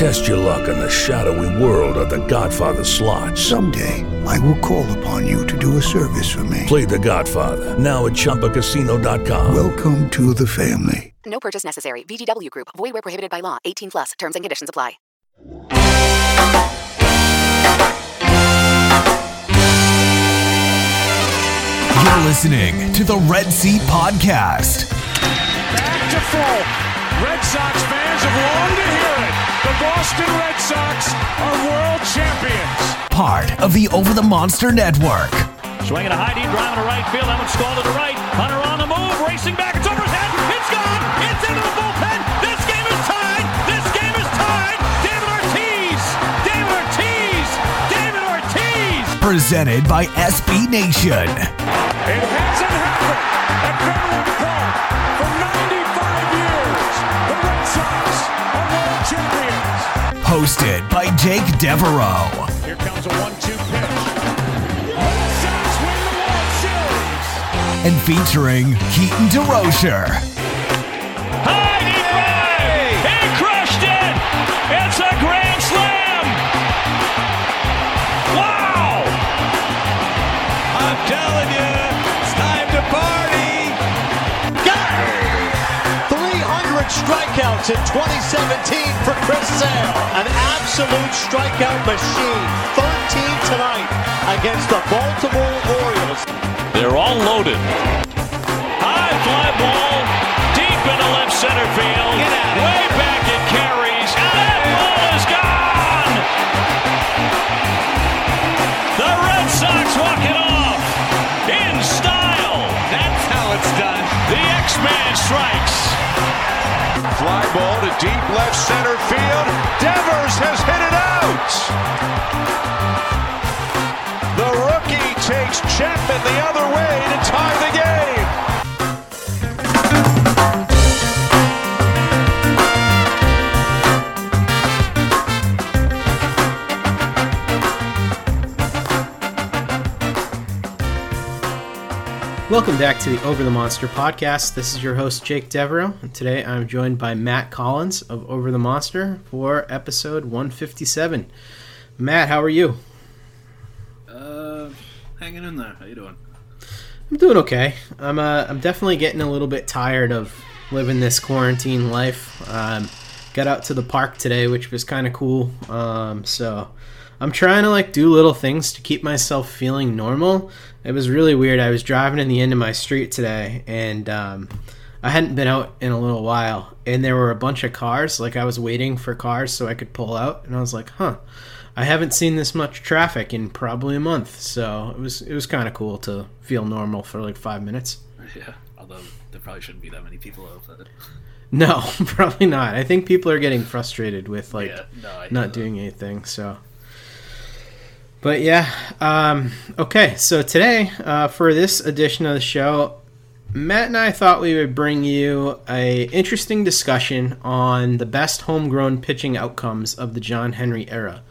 Test your luck in the shadowy world of The Godfather slot. Someday, I will call upon you to do a service for me. Play The Godfather now at ChumbaCasino.com. Welcome to the family. No purchase necessary. VGW Group. Void where prohibited by law. 18 plus. Terms and conditions apply. You're listening to the Red Seat Podcast. Back to full. Red Sox fans have longed to hear it. The Boston Red Sox are world champions. Part of the Over the Monster Network. Swinging a high deep drive to right field. That one's stalled to the right. Hunter on the move, racing back. It's over his head. It's gone. It's into the bullpen. This game is tied. This game is tied. David Ortiz. David Ortiz. David Ortiz. Presented by SB Nation. It hasn't happened at Fenway Park for 95 years. The Red Sox are world champions. Hosted by Jake Devereaux. Here comes a one-two pitch. Red Sox win the World Series. And featuring Keaton DeRocher. Strikeouts in 2017 for Chris Sale. An absolute strikeout machine. 13 tonight against the Baltimore Orioles. They're all loaded. High fly ball deep into left center field. Way back it carries. And that ball is gone. The Red Sox walk it off in style. That's how it's done. The X-Man strikes. Fly ball to deep left center field. Devers has hit it out. The rookie takes Chapman the other way to tie the game. Welcome back to the Over the Monster podcast. This is your host, Jake Devereaux, and today I'm joined by Matt Collins of Over the Monster for episode 157. Matt, how are you? Uh, hanging in there. How you doing? I'm doing okay. I'm uh, I'm definitely getting a little bit tired of living this quarantine life. Um, got out to the park today, which was kind of cool. Um, so I'm trying to like do little things to keep myself feeling normal. It was really weird. I was driving in the end of my street today, and um, I hadn't been out in a little while, and there were a bunch of cars. Like I was waiting for cars so I could pull out, and I was like, "Huh, I haven't seen this much traffic in probably a month." So it was it was kind of cool to feel normal for like five minutes. Yeah, although there probably shouldn't be that many people out. there. No, probably not. I think people are getting frustrated with like Yeah, no, not that. doing anything. So, but yeah, um, okay. So today, uh, for this edition of the show, Matt and I thought we would bring you a interesting discussion on the best homegrown pitching outcomes of the John Henry era.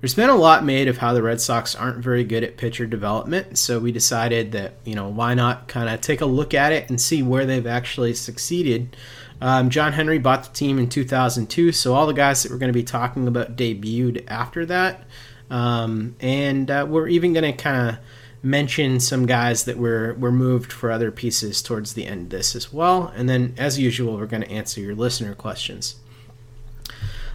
There's been a lot made of how the Red Sox aren't very good at pitcher development, so we decided that you know why not kind of take a look at it and see where they've actually succeeded. Um, John Henry bought the team in 2002, so all the guys that we're going to be talking about debuted after that, um, and uh, we're even going to kind of mention some guys that were were moved for other pieces towards the end of this as well. And then, as usual, we're going to answer your listener questions.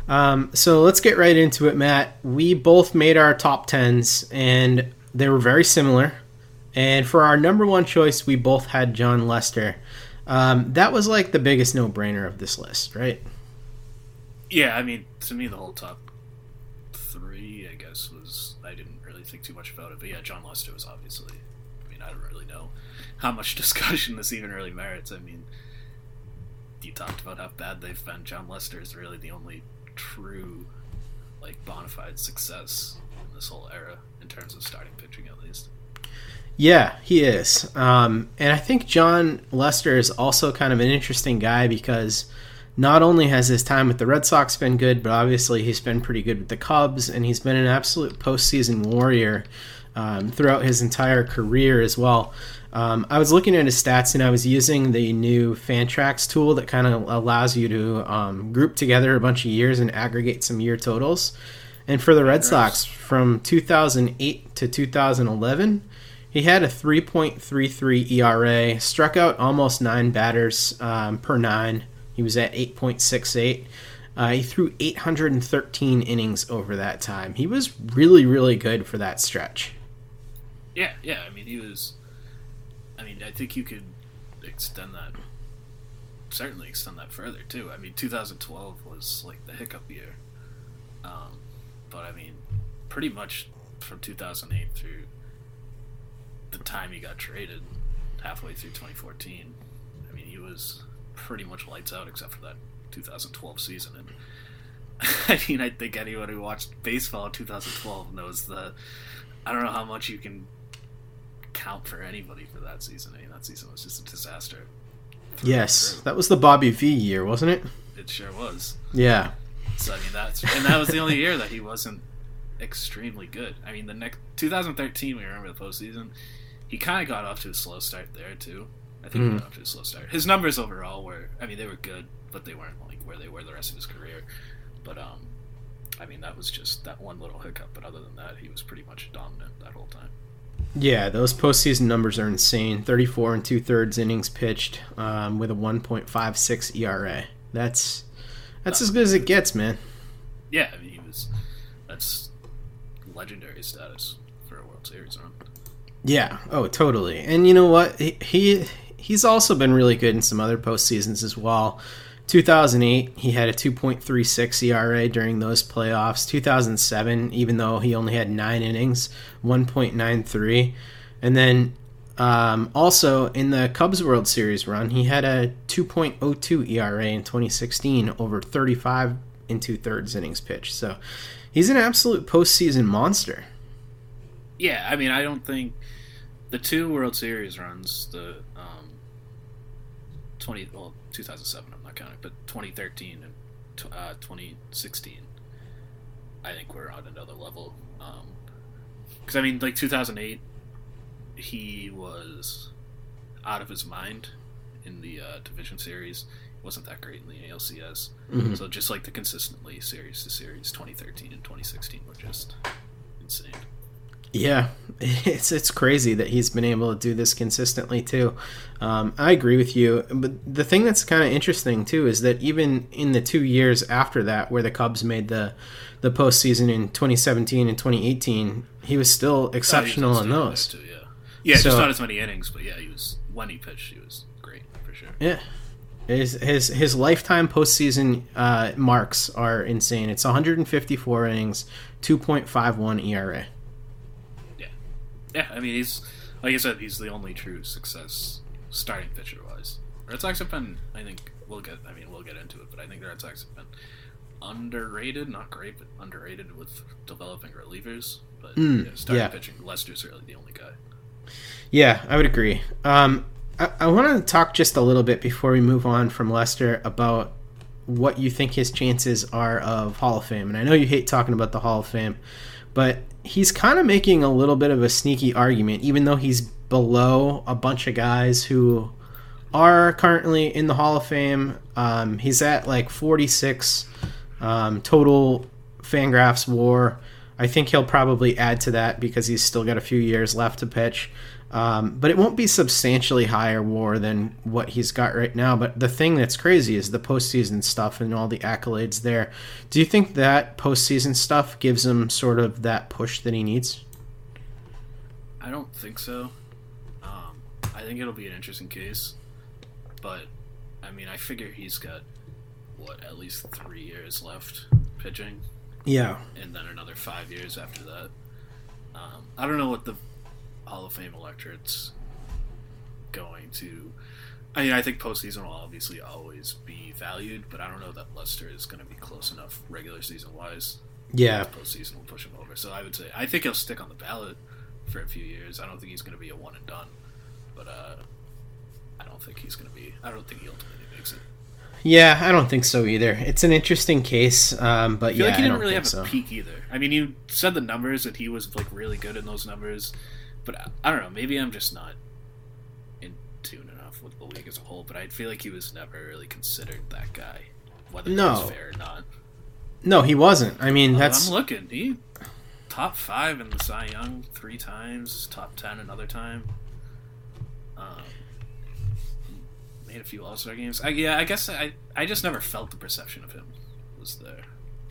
Um, so let's get right into it, Matt. We both made our top tens, and they were very similar. And for our number one choice, we both had Jon Lester. Um, that was like the biggest no brainer of this list, right? Yeah, I mean, to me, the whole top I guess, was I didn't really think too much about it, but yeah, Jon Lester was obviously. I mean, I don't really know how much discussion this even really merits. I mean, you talked about how bad they've been. Jon Lester is really the only true, like, bona fide success in this whole era in terms of starting pitching, at least. Yeah, he is. Um, and I think John Lester is also kind of an interesting guy because not only has his time with the Red Sox been good, but obviously he's been pretty good with the Cubs, and he's been an absolute postseason warrior um, throughout his entire career as well. Um, I was looking at his stats and I was using the new Fantrax tool that kind of allows you to um, group together a bunch of years and aggregate some year totals. And for the Red Sox, from 2008 to 2011, he had a 3.33 ERA, struck out almost nine batters um, per nine. He was at 8.68. Uh, he threw 813 innings over that time. He was really, really good for that stretch. Yeah, yeah. I mean, he was. I mean, I think you could extend that. Certainly extend that further too. I mean, 2012 was like the hiccup year. Um, but I mean, pretty much from 2008 through the time he got traded, halfway through 2014. I mean, he was pretty much lights out except for that 2012 season. And I mean, I think anyone who watched baseball in 2012 knows the. I don't know how much you can count for anybody for that season. I mean, that season was just a disaster. Yes, that was the Bobby V year, wasn't it? It sure was. Yeah. So I mean, that's and that was the only year that he wasn't extremely good. I mean, the next 2013, we remember the postseason. He kind of got off to a slow start there too. I think he Mhm. got off to a slow start. His numbers overall were, I mean, they were good, but they weren't like where they were the rest of his career. But um, I mean, that was just that one little hiccup. But other than that, he was pretty much dominant that whole time. Yeah, those postseason numbers are insane. 34 and two thirds innings pitched um, with a 1.56 ERA. That's that's as good as it gets, man. Yeah, I mean, he was. That's legendary status for a World Series run. Yeah. Oh, totally. And you know what? He, he he's also been really good in some other postseasons as well. 2008, he had a 2.36 ERA during those playoffs. 2007, even though he only had nine innings, 1.93. And then um, also in the Cubs World Series run, he had a 2.02 ERA in 2016 over 35 and two thirds innings pitched. So he's an absolute postseason monster. Yeah, I mean, I don't think the two World Series runs, the um, twenty well, two thousand seven, I'm not counting, but twenty thirteen and tw- uh, twenty sixteen, I think we're on another level. Because I mean, like two thousand eight, he was out of his mind in the uh, division series. He wasn't that great in the ALCS. Mhm. So just like the consistently series to series, 2013 and 2016 were just insane. Yeah, it's it's crazy that he's been able to do this consistently too. Um, I agree with you, but the thing that's kind of interesting too is that even in the two years after that, where the Cubs made the the postseason in 2017 and 2018, he was still exceptional in those. Too, yeah, yeah, So- just not as many innings, but yeah, he was when he pitched, he was great for sure. Yeah. His his his lifetime postseason uh, marks are insane. It's 154 innings, 2.51 ERA. Yeah, I mean, he's like I said, he's the only true success starting pitcher wise. Red Sox have been, I think, we'll get. I mean, we'll get into it, but I think the Red Sox have been underrated, not great, but underrated with developing relievers. But Mm, yeah, starting yeah. pitching, Lester's really the only guy. Yeah, I would agree. Um, I, I want to talk just a little bit before we move on from Lester about what you think his chances are of Hall of Fame. And I know you hate talking about the Hall of Fame, but he's kind of making a little bit of a sneaky argument, even though he's below a bunch of guys who are currently in the Hall of Fame. Um, he's at like 46 um, total Fangraphs WAR. I think he'll probably add to that because he's still got a few years left to pitch. Um, but it won't be substantially higher WAR than what he's got right now. But the thing that's crazy is the postseason stuff and all the accolades there. Do you think that postseason stuff gives him sort of that push that he needs? I don't think so. Um, I think it'll be an interesting case, but I mean, I figure he's got what at least three years left pitching. Yeah. and then another five years after that. Um, I don't know what the Hall of Fame electorate's going to. I mean, I think postseason will obviously always be valued, but I don't know that Lester is going to be close enough regular season wise. Yeah. postseason will push him over. So I would say I think he'll stick on the ballot for a few years. I don't think he's going to be a one and done, but uh, I don't think he's going to be. I don't think he ultimately makes it. Yeah, I don't think so either. It's an interesting case, um, but I feel yeah, like he didn't really have so. a peak either. I mean, you said the numbers that he was like really good in those numbers, but I, I don't know. Maybe I'm just not in tune enough with the league as a whole. But I feel like he was never really considered that guy, whether No. that's fair or not. No, he wasn't. I mean, that's I'm looking. He top five in the Cy Young three times, top ten another time. Um, made a few All Star games. I, yeah, I guess I I just never felt the perception of him was there.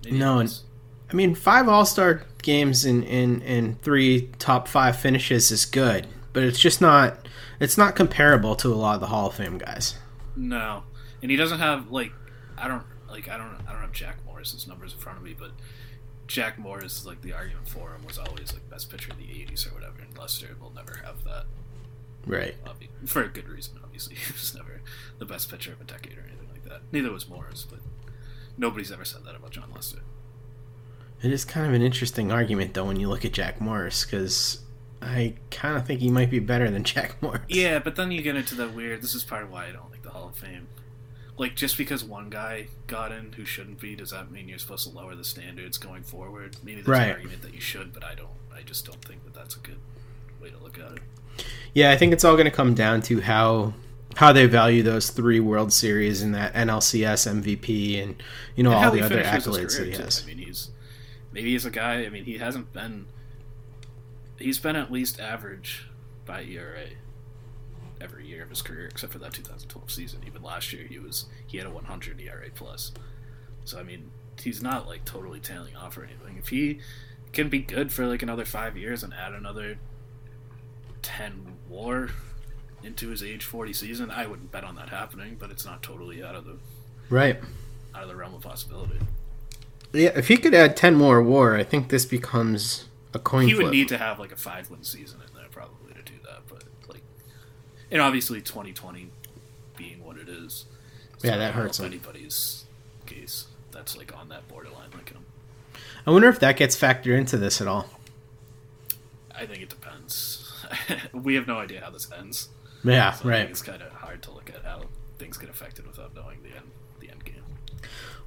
Maybe no. was- I mean, five All Star games and in, in three top five finishes is good, but it's just not. It's not comparable to a lot of the Hall of Fame guys. No, and he doesn't have like I don't like I don't I don't have Jack Morris's numbers in front of me, but Jack Morris like the argument for him was always like best pitcher in the '80s or whatever, and Lester will never have that. Right. For a good reason, obviously. He was never the best pitcher of a decade or anything like that. Neither was Morris, but nobody's ever said that about Jon Lester. It is kind of an interesting argument, though, when you look at Jack Morris, because I kind of think he might be better than Jack Morris. Yeah, but then you get into the weird. This is part of why I don't like the Hall of Fame. Like, just because one guy got in who shouldn't be, does that mean you're supposed to lower the standards going forward? Maybe there's Right. an argument that you should, but I don't. I just don't think that that's a good way to look at it. Yeah, I think it's all going to come down to how how they value those three World Series and that NLCS MVP and you know And all the other accolades that he too. has. I mean, he's maybe he's a guy. I mean, he hasn't been. He's been at least average by ERA every year of his career, except for that 2012 season. Even last year, he was he had a 100 ERA plus. So I mean, he's not like totally tailing off or anything. If he can be good for like another five years and add another 10 WAR into his age 40 season, I wouldn't bet on that happening. But it's not totally out of the Right. out of the realm of possibility. Yeah, if he could add ten more WAR, I think this becomes a coin he flip. would need to have like a five win season in there probably to do that but like and obviously 2020 being what it is Yeah, that hurts anybody's case that's like on that borderline like him I wonder if that gets factored into this at all. i think it depends we have no idea how this ends Yeah, So right. it's kind of hard to look at how things get affected without knowing the end the end game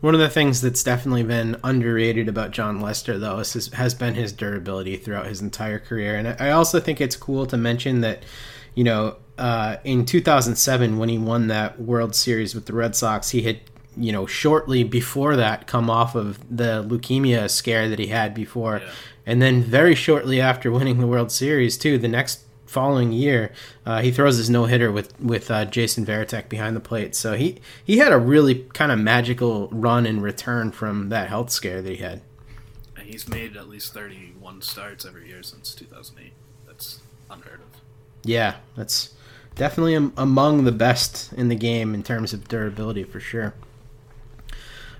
One of the things that's definitely been underrated about Jon Lester, though, is has been his durability throughout his entire career. And I also think it's cool to mention that, you know, uh, in 2007, when he won that World Series with the Red Sox, he had, you know, shortly before that come off of the leukemia scare that he had before. And then very shortly after winning the World Series, too, the next following year, uh, he throws his no hitter with with uh, Jason Varitek behind the plate. So he he had a really kind of magical run in return from that health scare that he had. and he's made at least 31 starts every year since 2008 that's unheard of Yeah, that's definitely am- among the best in the game in terms of durability for sure.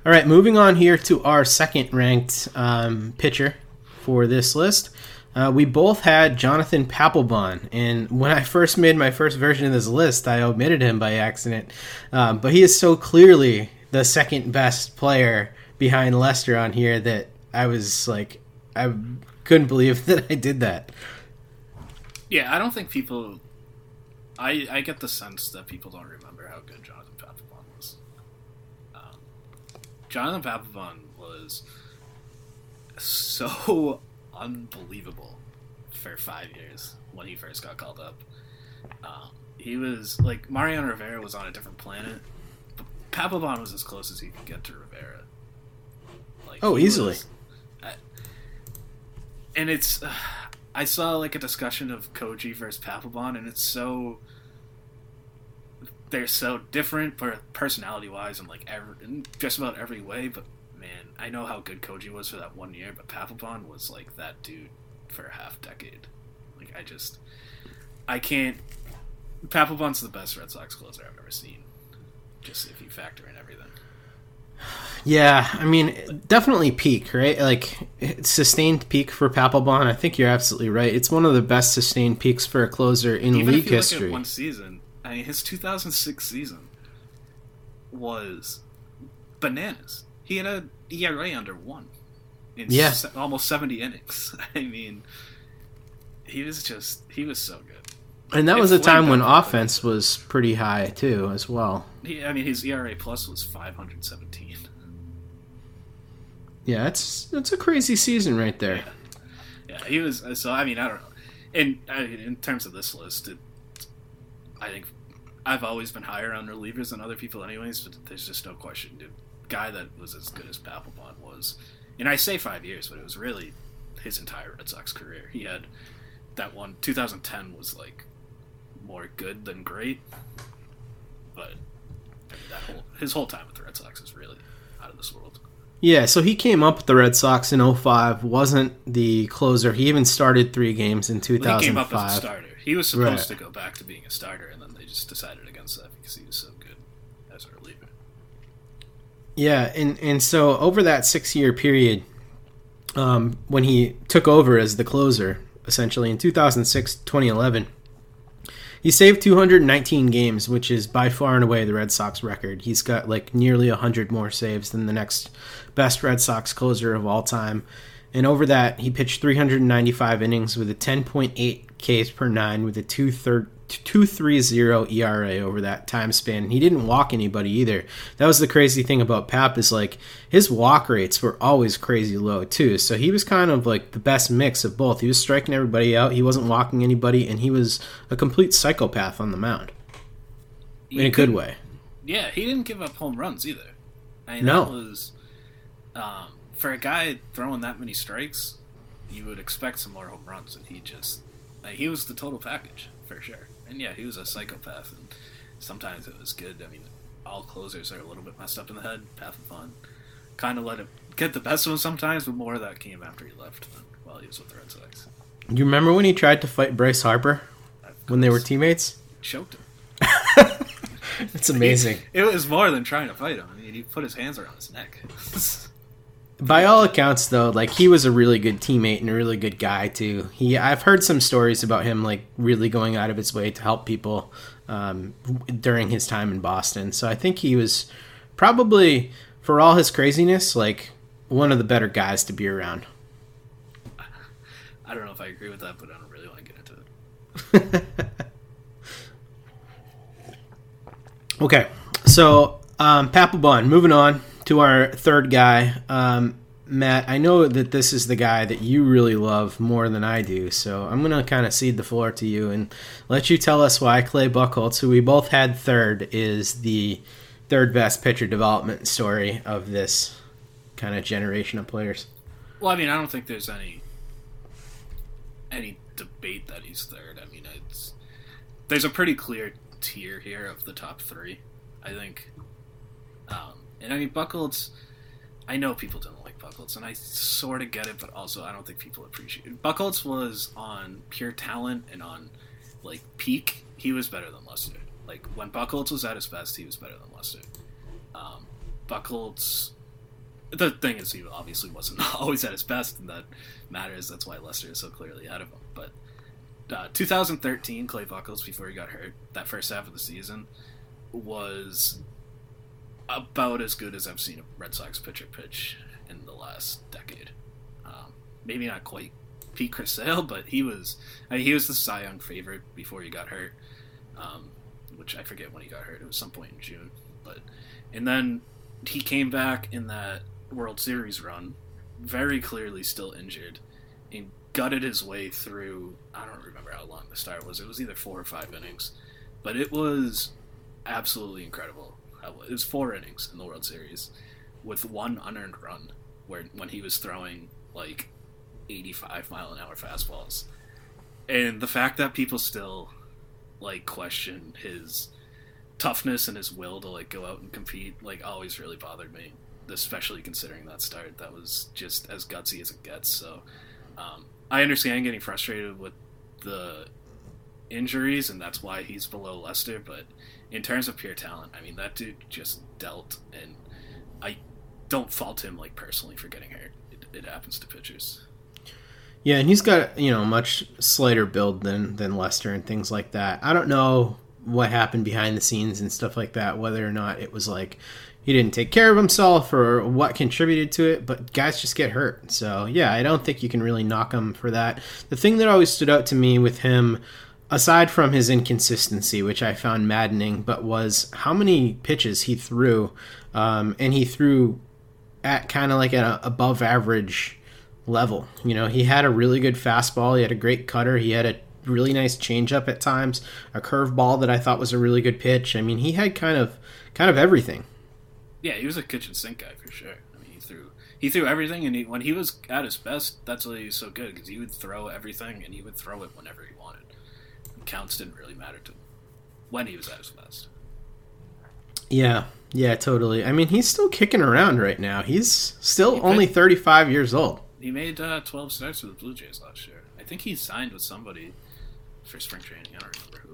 All right, moving on here to our second ranked um, pitcher for this list. Uh, we both had Jonathan Papelbon, and when I first made my first version of this list, I omitted him by accident. Um, but he is so clearly the second best player behind Lester on here that I was like, I couldn't believe that I did that. Yeah, I don't think people. I I get the sense that people don't remember how good Jonathan Papelbon was. Um, Jonathan Papelbon was so unbelievable for five years when he first got called up. Um, he was like Mariano Rivera was on a different planet. But Papelbon was as close as he could get to Rivera. Like, oh, easily. was- I- and it's, uh, I saw like a discussion of Koji versus Papelbon, and it's so. They're so different, per- personality-wise, and like every, in just about every way. But man, I know how good Koji was for that one year, but Papelbon was like that dude for a half decade. Like I just, I can't. Papelbon's the best Red Sox closer I've ever seen. Just if you factor in everything. Yeah, I mean, definitely peak, right? Like sustained peak for Papelbon. I think you're absolutely right. It's one of the best sustained peaks for a closer in Even league history. one season, I mean, his 2006 season was bananas. He had a ERA under one in Yeah. se- almost 70 innings. I mean, he was just he was so good. And that It was a time when offense was pretty high too, as well. He, I mean, his ERA plus was 517. Yeah, that's that's a crazy season right there. Yeah, he was. So I mean, I don't know. In I mean, in terms of this list, it, I think I've always been higher on relievers than other people, anyways. But there's just no question, dude. Guy that was as good as Papelbon was, and I say five years, but it was really his entire Red Sox career. He had that one. 2010 was like more good than great, but I mean, that whole his whole time with the Red Sox is really out of this world. Yeah, so he came up with the Red Sox in 05, wasn't the closer. He even started three games in Well, 2005. he came up as a starter. He was supposed Right. to go back to being a starter, and then they just decided against that because he was so good as a reliever. Yeah, and and so over that six year period, um, when he took over as the closer, essentially in 2006 2011, he saved 219 games, which is by far and away the Red Sox record. He's got like nearly 100 more saves than the next best Red Sox closer of all time. And over that, he pitched 395 innings with a 10.8 Ks per nine with a 230 230 ERA over that time span. He didn't walk anybody either. That was the crazy thing about Pap is like his walk rates were always crazy low too. So he was kind of like the best mix of both. He was striking everybody out, he wasn't walking anybody, and he was a complete psychopath on the mound. In a good way. Yeah, he didn't give up home runs either. I mean, No. that was um, for a guy throwing that many strikes. You would expect some more home runs, and he just like, he was the total package for sure. And yeah, he was a psychopath, and sometimes it was good. I mean, all closers are a little bit messed up in the head. Papelbon, kind of let him get the best of him sometimes, but more of that came after he left than while he was with the Red Sox. You remember when he tried to fight Bryce Harper when they were teammates? Choked him. It's amazing. It was more than trying to fight him. I mean, he put his hands around his neck. By all accounts, though, like he was a really good teammate and a really good guy too. He, I've heard some stories about him like really going out of his way to help people um, during his time in Boston. So I think he was probably, for all his craziness, like one of the better guys to be around. I don't know if I agree with that, but I don't really want to get into it. Okay, so um, Papelbon. Moving on to our third guy, um, Matt. I know that this is the guy that you really love more than I do, so I'm gonna kind of cede the floor to you and let you tell us why Clay Buchholz, who we both had third, is the third best pitcher development story of this kind of generation of players. Well, I mean, I don't think there's any any debate that he's third. I mean, it's there's a pretty clear tier here of the top three. I think, um, and I mean, Buchholz. I know people don't like Buchholz, and I sort of get it, but also I don't think people appreciate it. Was on pure talent and on like peak. He was better than Lester. Like when Buchholz was at his best, he was better than Lester. Um, the thing is, he obviously wasn't always at his best, and that matters. That's why Lester is so clearly ahead of him. But uh, 2013, Clay Buchholz, before he got hurt, that first half of the season was about as good as I've seen a Red Sox pitcher pitch in the last decade. Um, maybe not quite Pete Chris Sale, but he was I mean, he was the Cy Young favorite before he got hurt. Um, which I forget when he got hurt. It was some point in June, but and then he came back in that World Series run, very clearly still injured, and gutted his way through. I don't remember how long the start was. It was either four or five innings, but it was absolutely incredible. It was four innings in the World Series with one unearned run, where when he was throwing like 85 mile an hour fastballs, and the fact that people still like question his toughness and his will to like go out and compete like always really bothered me especially considering that start that was just as gutsy as it gets. So um, i understand getting frustrated with the injuries and that's why he's below lester but in terms of pure talent i mean that dude just dealt and i don't fault him like personally for getting hurt it, it happens to pitchers yeah, and he's got you know much slighter build than than Lester and things like that. I don't know what happened behind the scenes and stuff like that, whether or not it was like he didn't take care of himself or what contributed to it, but guys just get hurt. So, yeah, I don't think you can really knock him for that. The thing that always stood out to me with him, aside from his inconsistency, which I found maddening, but was how many pitches he threw. Um, and he threw at kind of like an above average level. You know, he had a really good fastball, he had a great cutter, he had a really nice changeup at times, a curveball that I thought was a really good pitch. I mean, he had kind of kind of everything. Yeah, he was a kitchen sink guy for sure. I mean, he threw he threw everything, and he, when he was at his best, that's why he was so good because he would throw everything, and he would throw it whenever. Counts didn't really matter to him when he was at his best. Yeah, yeah, totally. I mean, he's still kicking around right now. He's still he only 35 years old. He made uh, 12 starts with the Blue Jays last year. I think he signed with somebody for spring training. I don't remember who.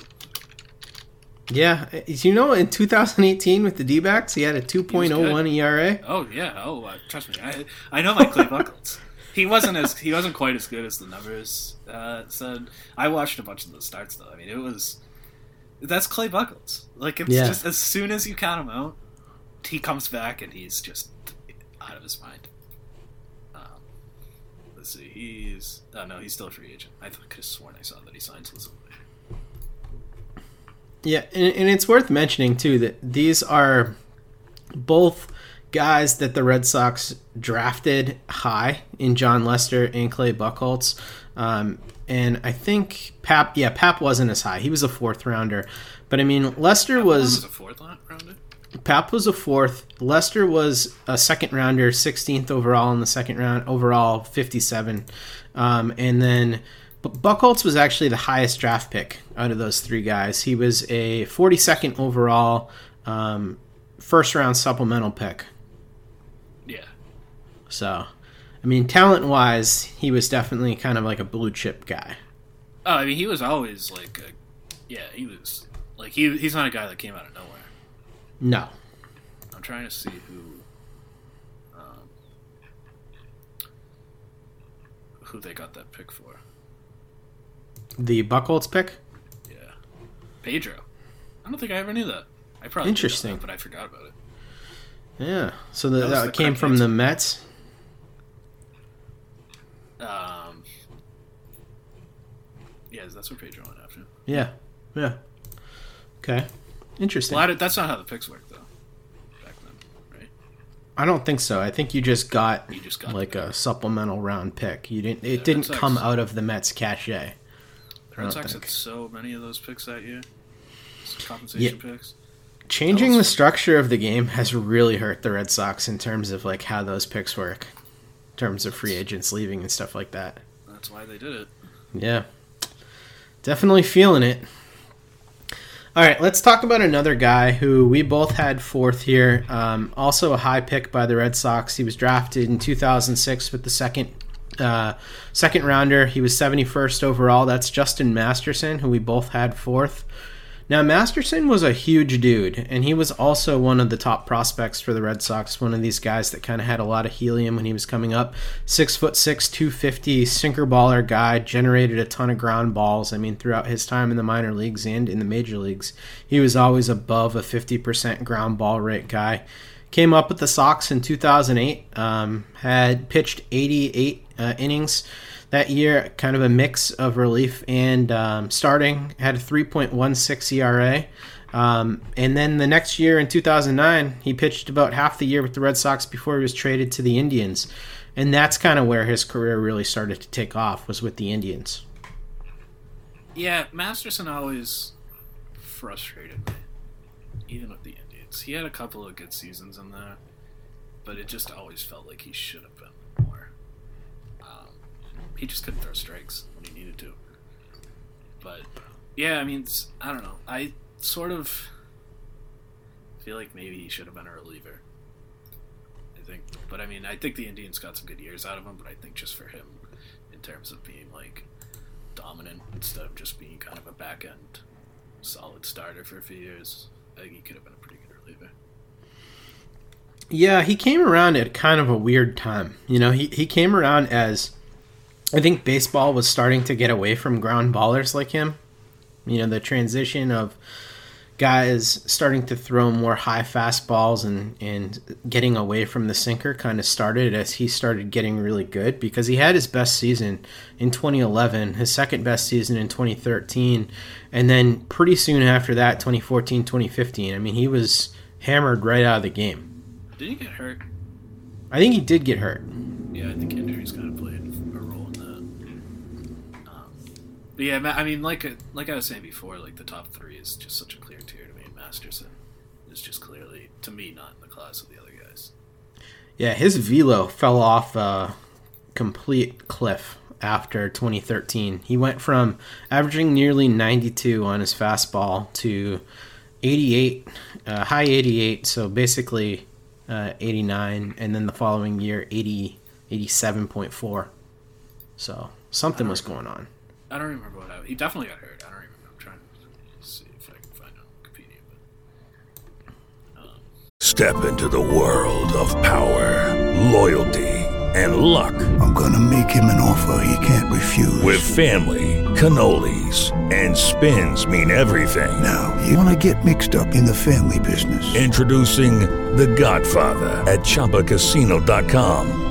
Yeah, you know, in 2018 with the D-backs, he had a 2.01 ERA. Oh yeah, oh uh, trust me, I I know my Clay Buchholz. He wasn't as he wasn't quite as good as the numbers uh, said. I watched a bunch of the starts though. I mean, it was that's Clay Buchholz. Like it's yeah. just as soon as you count him out, he comes back and he's just out of his mind. Let's see. He's oh no, he's still a free agent. I could have sworn I saw that he signed somewhere. Yeah, and, and it's worth mentioning too that these are both guys that the Red Sox drafted high in John Lester and Clay Buchholz. Um, and I think Pap, yeah, Pap wasn't as high. He was a fourth rounder, but I mean Lester Pap was, was a fourth rounder. Pap was a fourth. Lester was a second rounder, 16th overall in the second round, overall 57. Um, and then Buchholz was actually the highest draft pick out of those three guys. He was a 42nd overall, um, first round supplemental pick. So, I mean, talent wise, he was definitely kind of like a blue chip guy. Oh, I mean, he was always like, a, yeah, he was like he he's not a guy that came out of nowhere. No. I'm trying to see who um, who they got that pick for. The Buchholz pick? Yeah. Pedro. I don't think I ever knew that. I probably Interesting. That, but I forgot about it. Yeah. So the, that, that the came from the Mets? Um Yeah, that's what Pedro went after. Yeah. Yeah. Okay. Interesting. Well, that's not how the picks work, though. Back then, right? I don't think so. I think you just got, you just got like a supplemental round pick. You didn't. It yeah, didn't come out of the Mets cachet. The Red Sox had so many of those picks that year. Compensation yeah. picks. Changing the structure of the game has really hurt the Red Sox in terms of like how those picks work, terms of free agents leaving and stuff like that. That's why they did it. Yeah, definitely feeling it. All right, let's talk about another guy who we both had fourth here. Um, also a high pick by the Red Sox. He was drafted in 2006 with the second uh, second rounder. He was 71st overall. That's Justin Masterson, who we both had fourth. Now, Masterson was a huge dude, and he was also one of the top prospects for the Red Sox. One of these guys that kind of had a lot of helium when he was coming up. Six foot six, two fifty, sinker baller guy, generated a ton of ground balls. I mean, throughout his time in the minor leagues and in the major leagues, he was always above a fifty percent ground ball rate guy. Came up with the Sox in 2008. Um, had pitched 88 uh, innings that year, kind of a mix of relief and um, starting. Had a 3.16 ERA. Um, and then the next year in 2009, he pitched about half the year with the Red Sox before he was traded to the Indians. And that's kind of where his career really started to take off, was with the Indians. Yeah, Masterson always frustrated me, even with the Indians. He had a couple of good seasons in there, but it just always felt like he should have been he just couldn't throw strikes when he needed to. But yeah, I mean, I don't know. I sort of feel like maybe he should have been a reliever. I think, but I mean, I think the Indians got some good years out of him. But I think just for him, in terms of being like dominant instead of just being kind of a back end solid starter for a few years, I think he could have been a pretty good reliever. Yeah, he came around at kind of a weird time. You know, he, he came around as I think baseball was starting to get away from ground ballers like him. You know, the transition of guys starting to throw more high fastballs and, and getting away from the sinker kind of started as he started getting really good because he had his best season in 2011, his second best season in 2013, and then pretty soon after that, 2014, 2015. I mean, he was hammered right out of the game. Did he get hurt? I think he did get hurt. Yeah, I think injuries kind of played but yeah, I mean, like like I was saying before, like the top three is just such a clear tier to me. And Masterson is just clearly, to me, not in the class of the other guys. Yeah, his velo fell off a complete cliff after 2013. He went from averaging nearly 92 on his fastball to 88, uh, high 88. So basically uh, 89, and then the following year 80, 87.4. So something was going on. I don't remember what happened. He definitely got hurt. I don't remember. I'm trying to see if I can find it on Wikipedia. But, um, Step into the world of power, loyalty, and luck. I'm gonna make him an offer he can't refuse. With family, cannolis, and spins mean everything. Now, you wanna get mixed up in the family business. Introducing The Godfather at ChumbaCasino.com.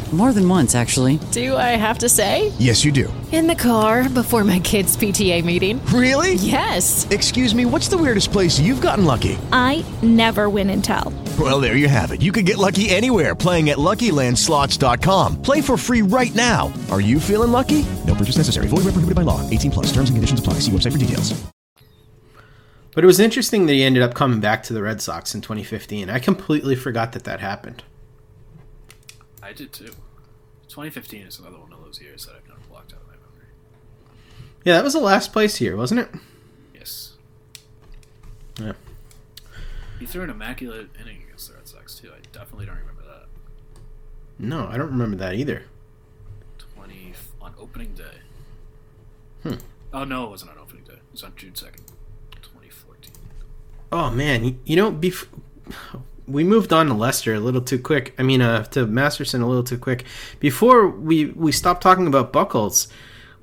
More than once, actually. Do I have to say? Yes, you do. In the car before my kids' PTA meeting. Really? Yes. Excuse me, what's the weirdest place you've gotten lucky? I never win and tell. Well, there you have it. You can get lucky anywhere playing at LuckyLandSlots.com. Play for free right now. Are you feeling lucky? No purchase necessary. Void where prohibited by law. 18 plus. Terms and conditions apply. See website for details. But it was interesting that he ended up coming back to the Red Sox in 2015. I completely forgot that that happened. I did too. 2015 is another one of those years that I've kind of blocked out of my memory. Yeah, that was the last place here, wasn't it? Yes. Yeah. He threw an immaculate inning against the Red Sox too. I definitely don't remember that. No, I don't remember that either. 20 on opening day. Hmm. Oh no, it wasn't on opening day. It was on June 2nd, 2014. Oh man, you, you know, bef- we moved on to Lester a little too quick. I mean, uh, to Masterson a little too quick. Before we we stopped talking about Buchholz,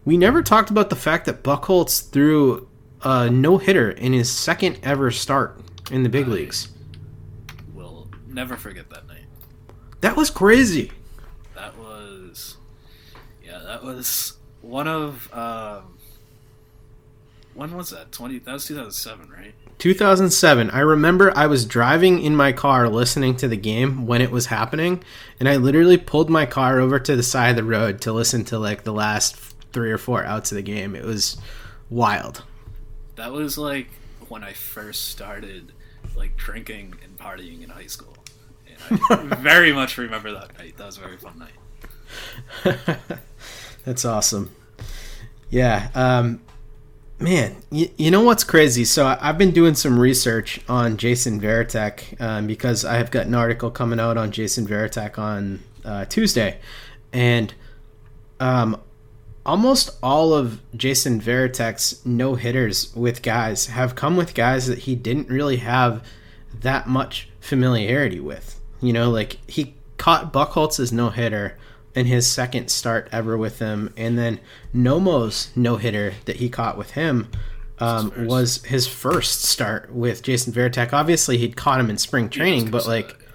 we never talked about the fact that Buchholz threw a no hitter in his second ever start in the big I leagues. Will never forget that night. That was crazy. That was, yeah, that was one of. Um, when was that? Twenty. That was two thousand seven, right? 2007. I remember I was driving in my car listening to the game when it was happening, and I literally pulled my car over to the side of the road to listen to like the last three or four outs of the game. It was wild. That was like when I first started like drinking and partying in high school, and I very much remember that night. That was a very fun night. That's awesome. Yeah. Um, man, you, you know what's crazy? So I, have been doing some research on Jason Varitek um, because I have got an article coming out on Jason Varitek on uh, Tuesday. And um, almost all of Jason Varitek's no hitters with guys have come with guys that he didn't really have that much familiarity with. You know, like he caught Buchholz's no hitter in his second start ever with them. and then Nomo's no hitter that he caught with him um, was his first start with Jason Varitek. Obviously, he'd caught him in spring training, but like, that, yeah.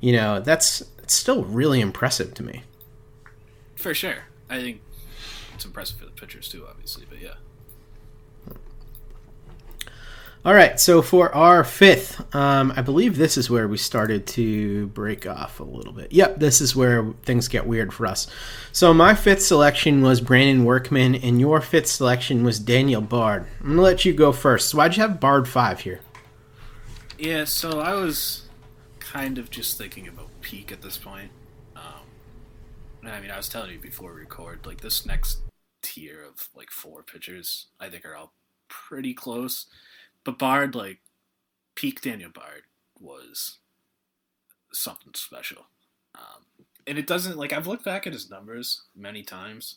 you know, that's it's still really impressive to me. For sure, I think it's impressive for the pitchers too, obviously. But yeah. All right, so for our fifth, um, I believe this is where we started to break off a little bit. Yep, this is where things get weird for us. So my fifth selection was Brandon Workman, and your fifth selection was Daniel Bard. I'm gonna let you go first. So why'd you have Bard five here? Yeah, so I was kind of just thinking about peak at this point. Um, I mean, I was telling you before we record, like this next tier of like four pitchers, I think are all pretty close. But Bard, like peak Daniel Bard, was something special. Um, and it doesn't like I've looked back at his numbers many times,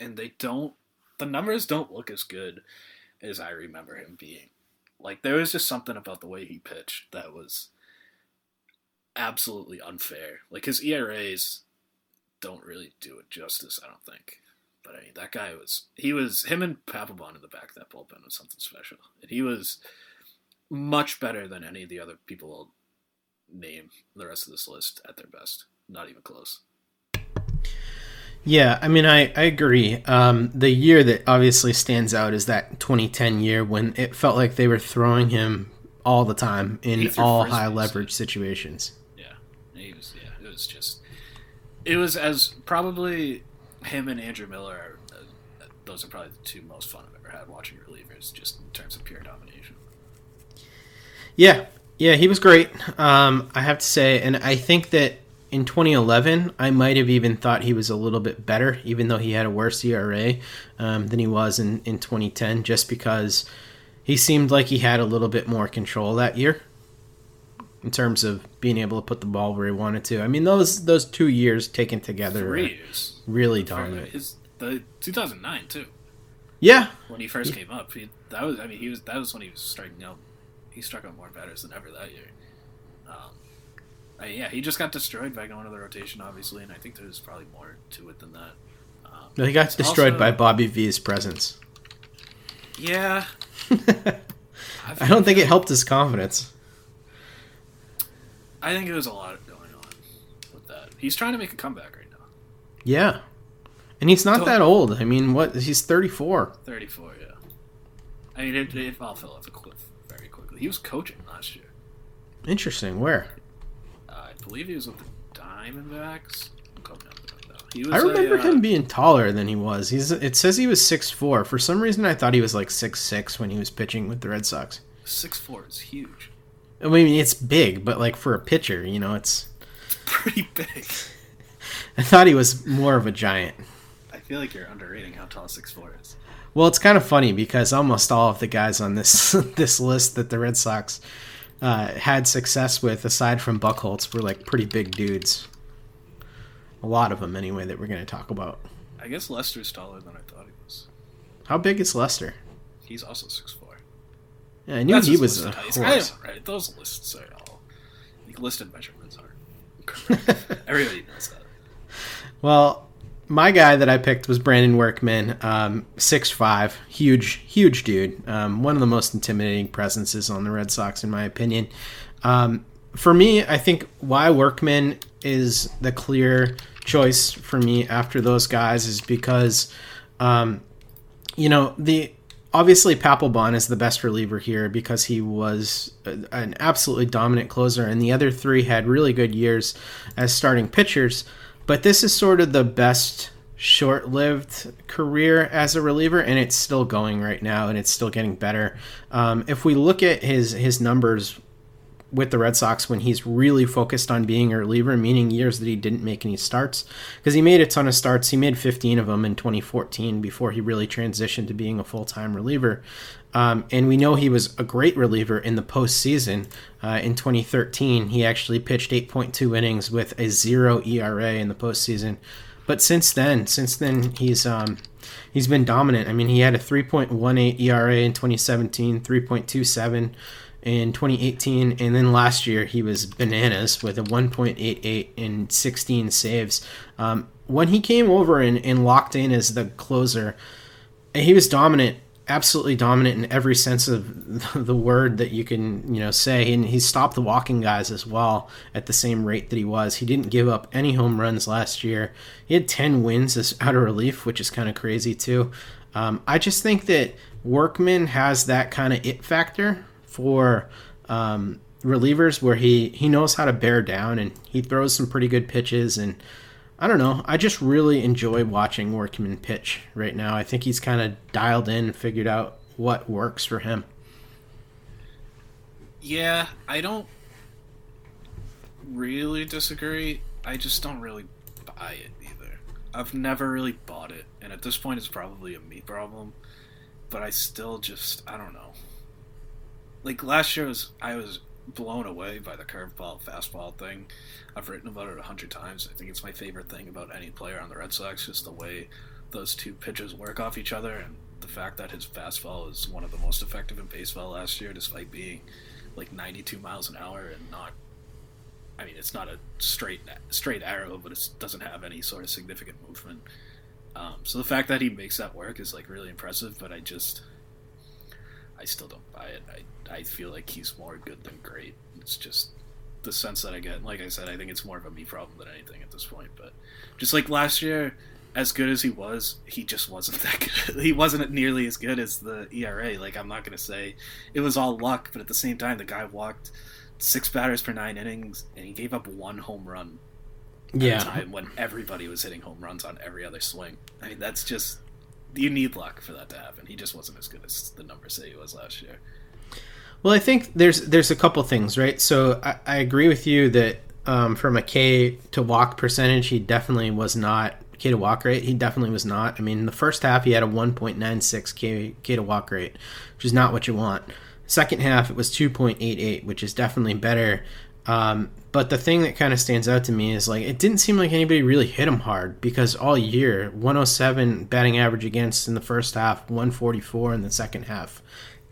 and they don't. The numbers don't look as good as I remember him being. Like there was just something about the way he pitched that was absolutely unfair. Like his ERAs don't really do it justice, I don't think. But I mean, that guy was he was him and Papelbon in the back of that bullpen was something special, and he was much better than any of the other people I'll name the rest of this list at their best. Not even close. Yeah, I mean, I, I agree. Um, the year that obviously stands out is that 2010 year when it felt like they were throwing him all the time in all high leverage situations. Yeah, he was. Yeah, it was just. It was as probably him and Andrew Miller are, uh, those are probably the two most fun I've ever had watching relievers, just in terms of pure domination. Yeah, yeah, he was great. Um, I have to say, and I think that in 2011, I might have even thought he was a little bit better, even though he had a worse ERA um, than he was in, in 2010, just because he seemed like he had a little bit more control that year in terms of being able to put the ball where he wanted to. I mean, those those two years taken together, three years, really dominant. His, the 2009 too. Yeah, when he first came up, he, that was I mean he was that was when he was striking out. He struck out more batters than ever that year. Um, I yeah, he just got destroyed by going to the rotation, obviously, and I think there's probably more to it than that. Um, no, he got destroyed also, by Bobby V's presence. Yeah, I don't think it helped his confidence. I think it was a lot going on with that. He's trying to make a comeback right. Yeah, and he's not that old. I mean, what? He's thirty four. Thirty four. Yeah. I mean, it, it all fell off a cliff very quickly. He was coaching last year. Interesting. Where? Uh, I believe he was with the Diamondbacks. I remember uh, him being taller than he was. He's. It says he was six four. For some reason, I thought he was like six six when he was pitching with the Red Sox. Six four is huge. I mean, it's big, but like for a pitcher, you know, it's, it's pretty big. I thought he was more of a giant. I feel like you're underrating how tall six four is. Well, it's kind of funny because almost all of the guys on this this list that the Red Sox uh, had success with, aside from Buchholz, were like pretty big dudes. A lot of them, anyway, that we're going to talk about. I guess Lester's taller than I thought he was. How big is Lester? He's also six four. Yeah, I knew That's he was a horse. right. Those lists are all like, listed measurements are. Everybody knows that. Well, my guy that I picked was Brandon Workman, um, six five, huge, huge dude. Um, one of the most intimidating presences on the Red Sox, in my opinion. Um, for me, I think why Workman is the clear choice for me after those guys is because, um, you know, the obviously Papelbon is the best reliever here because he was an absolutely dominant closer, and the other three had really good years as starting pitchers. But this is sort of the best short-lived career as a reliever, and it's still going right now, and it's still getting better. Um, if we look at his his numbers with the Red Sox when he's really focused on being a reliever, meaning years that he didn't make any starts. Because he made a ton of starts. He made 15 of them in 2014 before he really transitioned to being a full time reliever. Um, and we know he was a great reliever in the postseason. Uh, in 2013, he actually pitched 8.2 innings with a zero ERA in the postseason. But since then, since then, he's um, he's been dominant. I mean, he had a 3.18 ERA in 2017, 3.27 in 2018, and then last year he was bananas with a 1.88 in 16 saves. Um, when he came over and, and locked in as the closer, he was dominant absolutely dominant in every sense of the word that you can you know say. And he stopped the walking guys as well at the same rate that he was. He didn't give up any home runs last year. He had 10 wins as out of relief which is kind of crazy too. Um, i just think that workman has that kind of it factor for um, relievers where he he knows how to bear down and he throws some pretty good pitches and I don't know. I just really enjoy watching Workman pitch right now. I think he's kind of dialed in and figured out what works for him. Yeah, I don't really disagree. I just don't really buy it either. I've never really bought it, and at this point, it's probably a me problem. But I still just, I don't know. Like last year was, I was blown away by the curveball fastball thing. I've written about it a hundred times. I think it's my favorite thing about any player on the Red Sox, just the way those two pitches work off each other, and the fact that his fastball is one of the most effective in baseball last year, despite being like 92 miles an hour and not. I mean, it's not a straight straight arrow, but it doesn't have any sort of significant movement. Um, so the fact that he makes that work is like really impressive. But I just, I still don't buy it. I I feel like he's more good than great. It's just the sense that I get. Like I said, I think it's more of a me problem than anything at this point. But just like last year, as good as he was, he just wasn't that good. he wasn't nearly as good as the ERA. Like I'm not gonna say it was all luck, but at the same time, the guy walked six batters per nine innings, and he gave up one home run. Yeah. time when everybody was hitting home runs on every other swing. I mean, that's just you need luck for that to happen. He just wasn't as good as the numbers say he was last year. Well, I think there's there's a couple things, right? So I, I agree with you that um, from a K to walk percentage, he definitely was not K to walk rate. He definitely was not. I mean, in the first half, he had a 1.96 K K to walk rate, which is not what you want. Second half, it was 2.88, which is definitely better. Um, but the thing that kind of stands out to me is like it didn't seem like anybody really hit him hard because all year 107 batting average against in the first half, 144 in the second half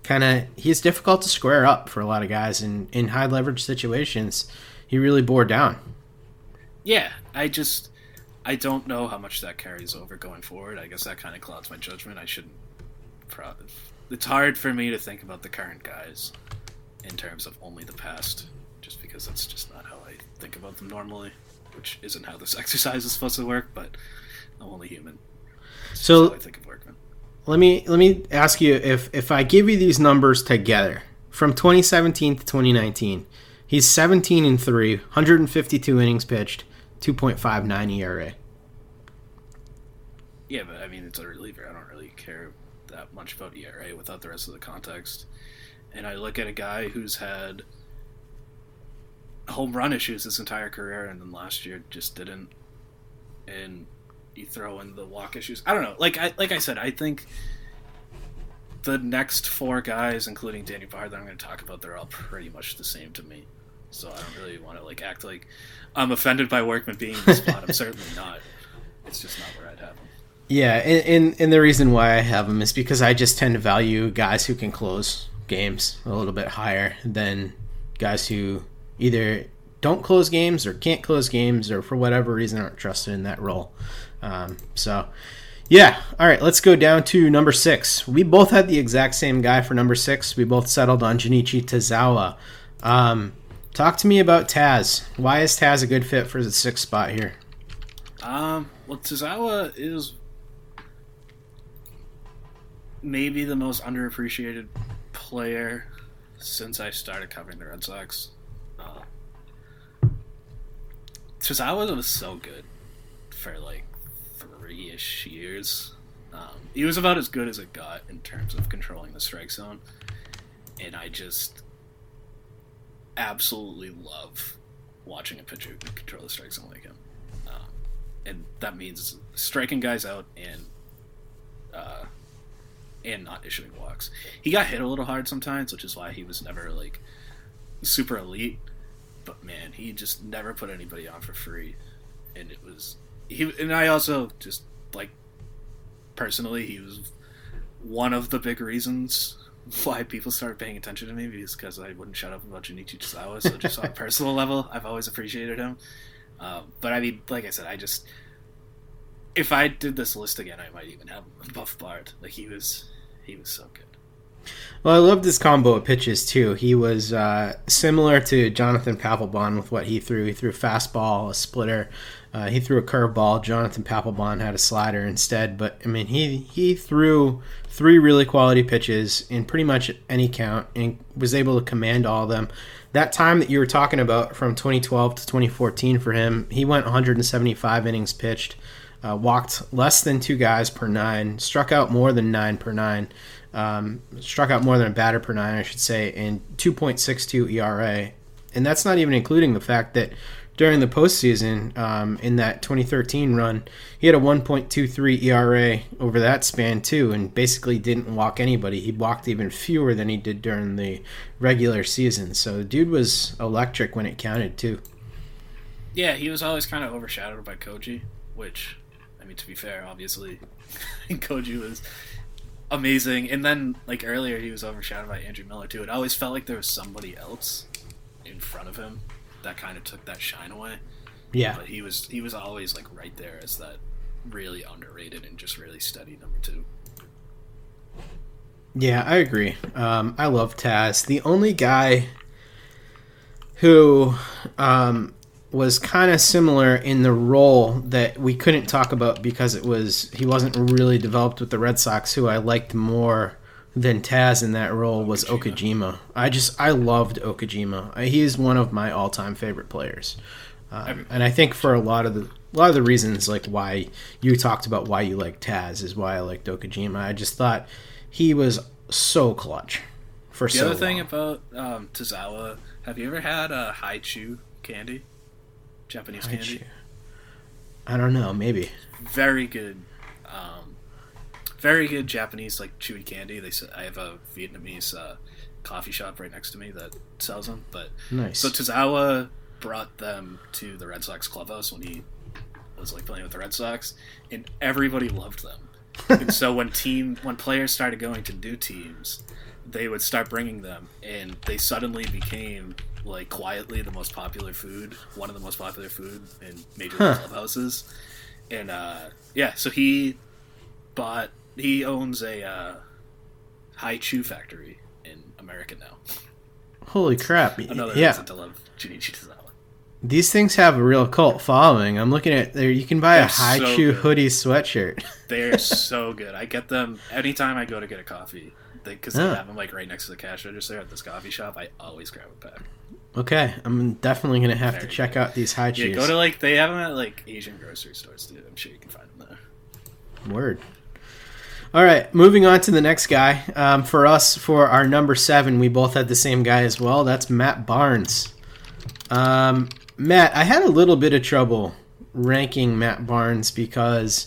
kind of he's difficult to square up for a lot of guys in in high leverage situations. He really bore down. Yeah, I just I don't know how much that carries over going forward. I guess that kind of clouds my judgment. I shouldn't. It's hard for me to think about the current guys in terms of only the past, just because that's just not think about them normally, which isn't how this exercise is supposed to work. But I'm only human. so I think of Workman. Let me let me ask you if if I give you these numbers together from 2017 to 2019, he's 17 and 3, 152 innings pitched, 2.59 ERA. Yeah, but I mean it's a reliever. I don't really care that much about ERA without the rest of the context. And I look at a guy who's had home run issues his entire career, and then last year just didn't. And you throw in the walk issues. I don't know. Like I like I said, I think the next four guys, including Danny Bard, that I'm going to talk about, they're all pretty much the same to me. So I don't really want to like act like I'm offended by Workman being in the spot. I'm certainly not. It's just not where I'd have him. Yeah, and, and and the reason why I have him is because I just tend to value guys who can close games a little bit higher than guys who either don't close games or can't close games or for whatever reason aren't trusted in that role. Um, so, yeah. All right, let's go down to number six. We both had the exact same guy for number six. We both settled on Junichi Tazawa. Um, talk to me about Taz. Why is Taz a good fit for the sixth spot here? Um, well, Tazawa is maybe the most underappreciated player since I started covering the Red Sox. Uh, Tazawa was so good for like three ish years. Um, he was about as good as it got in terms of controlling the strike zone, and I just absolutely love watching a pitcher control the strike zone like him, um, and that means striking guys out and uh, and not issuing walks. He got hit a little hard sometimes, which is why he was never like super elite. But man, he just never put anybody on for free, and it was he. And I also just like personally, he was one of the big reasons why people started paying attention to me because I wouldn't shut up about Junichi Tazawa. So just on a personal level, I've always appreciated him. Um, but I mean, like I said, I just if I did this list again, I might even have Buff Bard. Like he was, he was so good. Well, I loved his combo of pitches too. He was uh, similar to Jonathan Papelbon with what he threw. He threw fastball, a splitter. Uh, he threw a curveball. Jonathan Papelbon had a slider instead. But I mean, he he threw three really quality pitches in pretty much any count and was able to command all of them. That time that you were talking about from 2012 to 2014 for him, he went 175 innings pitched, uh, walked less than two guys per nine, struck out more than nine per nine um, struck out more than a batter per nine, I should say, and 2.62 ERA. And that's not even including the fact that during the postseason, um, in that 2013 run, he had a 1.23 ERA over that span too, and basically didn't walk anybody. He walked even fewer than he did during the regular season. So the dude was electric when it counted too. Yeah, he was always kind of overshadowed by Koji, which, I mean, to be fair, obviously, Koji was amazing. And then like earlier, he was overshadowed by Andrew Miller too. It always felt like there was somebody else in front of him that kind of took that shine away. Yeah, but he was he was always like right there as that really underrated and just really steady number two. Yeah, I agree. Um, I love Taz. The only guy who um, was kind of similar in the role that we couldn't talk about because it was he wasn't really developed with the Red Sox. Who I liked more than Taz in that role was Okajima. I just I loved Okajima. He is one of my all time favorite players, um, and I think for a lot of the a lot of the reasons like why you talked about why you like Taz is why I liked Okajima. I just thought he was so clutch. For the so other thing long. about um, Tazawa, have you ever had a Hi-Chew candy? Japanese High candy. I don't know, maybe. Very good, um, very good Japanese like chewy candy. They I have a Vietnamese uh, coffee shop right next to me that sells them. But Nice. So Tazawa brought them to the Red Sox clubhouse when he was like playing with the Red Sox, and everybody loved them. and so when team when players started going to new teams, they would start bringing them, and they suddenly became like quietly the most popular food, one of the most popular food in major Huh. clubhouses. And uh, yeah, so he bought he owns a uh, Hi-Chew factory in America now. Holy crap! Another yeah, reason to love Junichi Tazawa. these things have a real cult following. I'm looking at there. You can buy a They're high so chew good. hoodie sweatshirt. They're so good. I get them anytime I go to get a coffee because they, Huh. have them like right next to the cash register at this coffee shop. I always grab a pack. okay, I'm definitely gonna have to check out these high Yeah, go to like they have them at like Asian grocery stores too. I'm sure you can find them there. Word. All right, moving on to the next guy. Um, for us, for our number seven, we both had the same guy as well. That's Matt Barnes. Um, Matt, I had a little bit of trouble ranking Matt Barnes because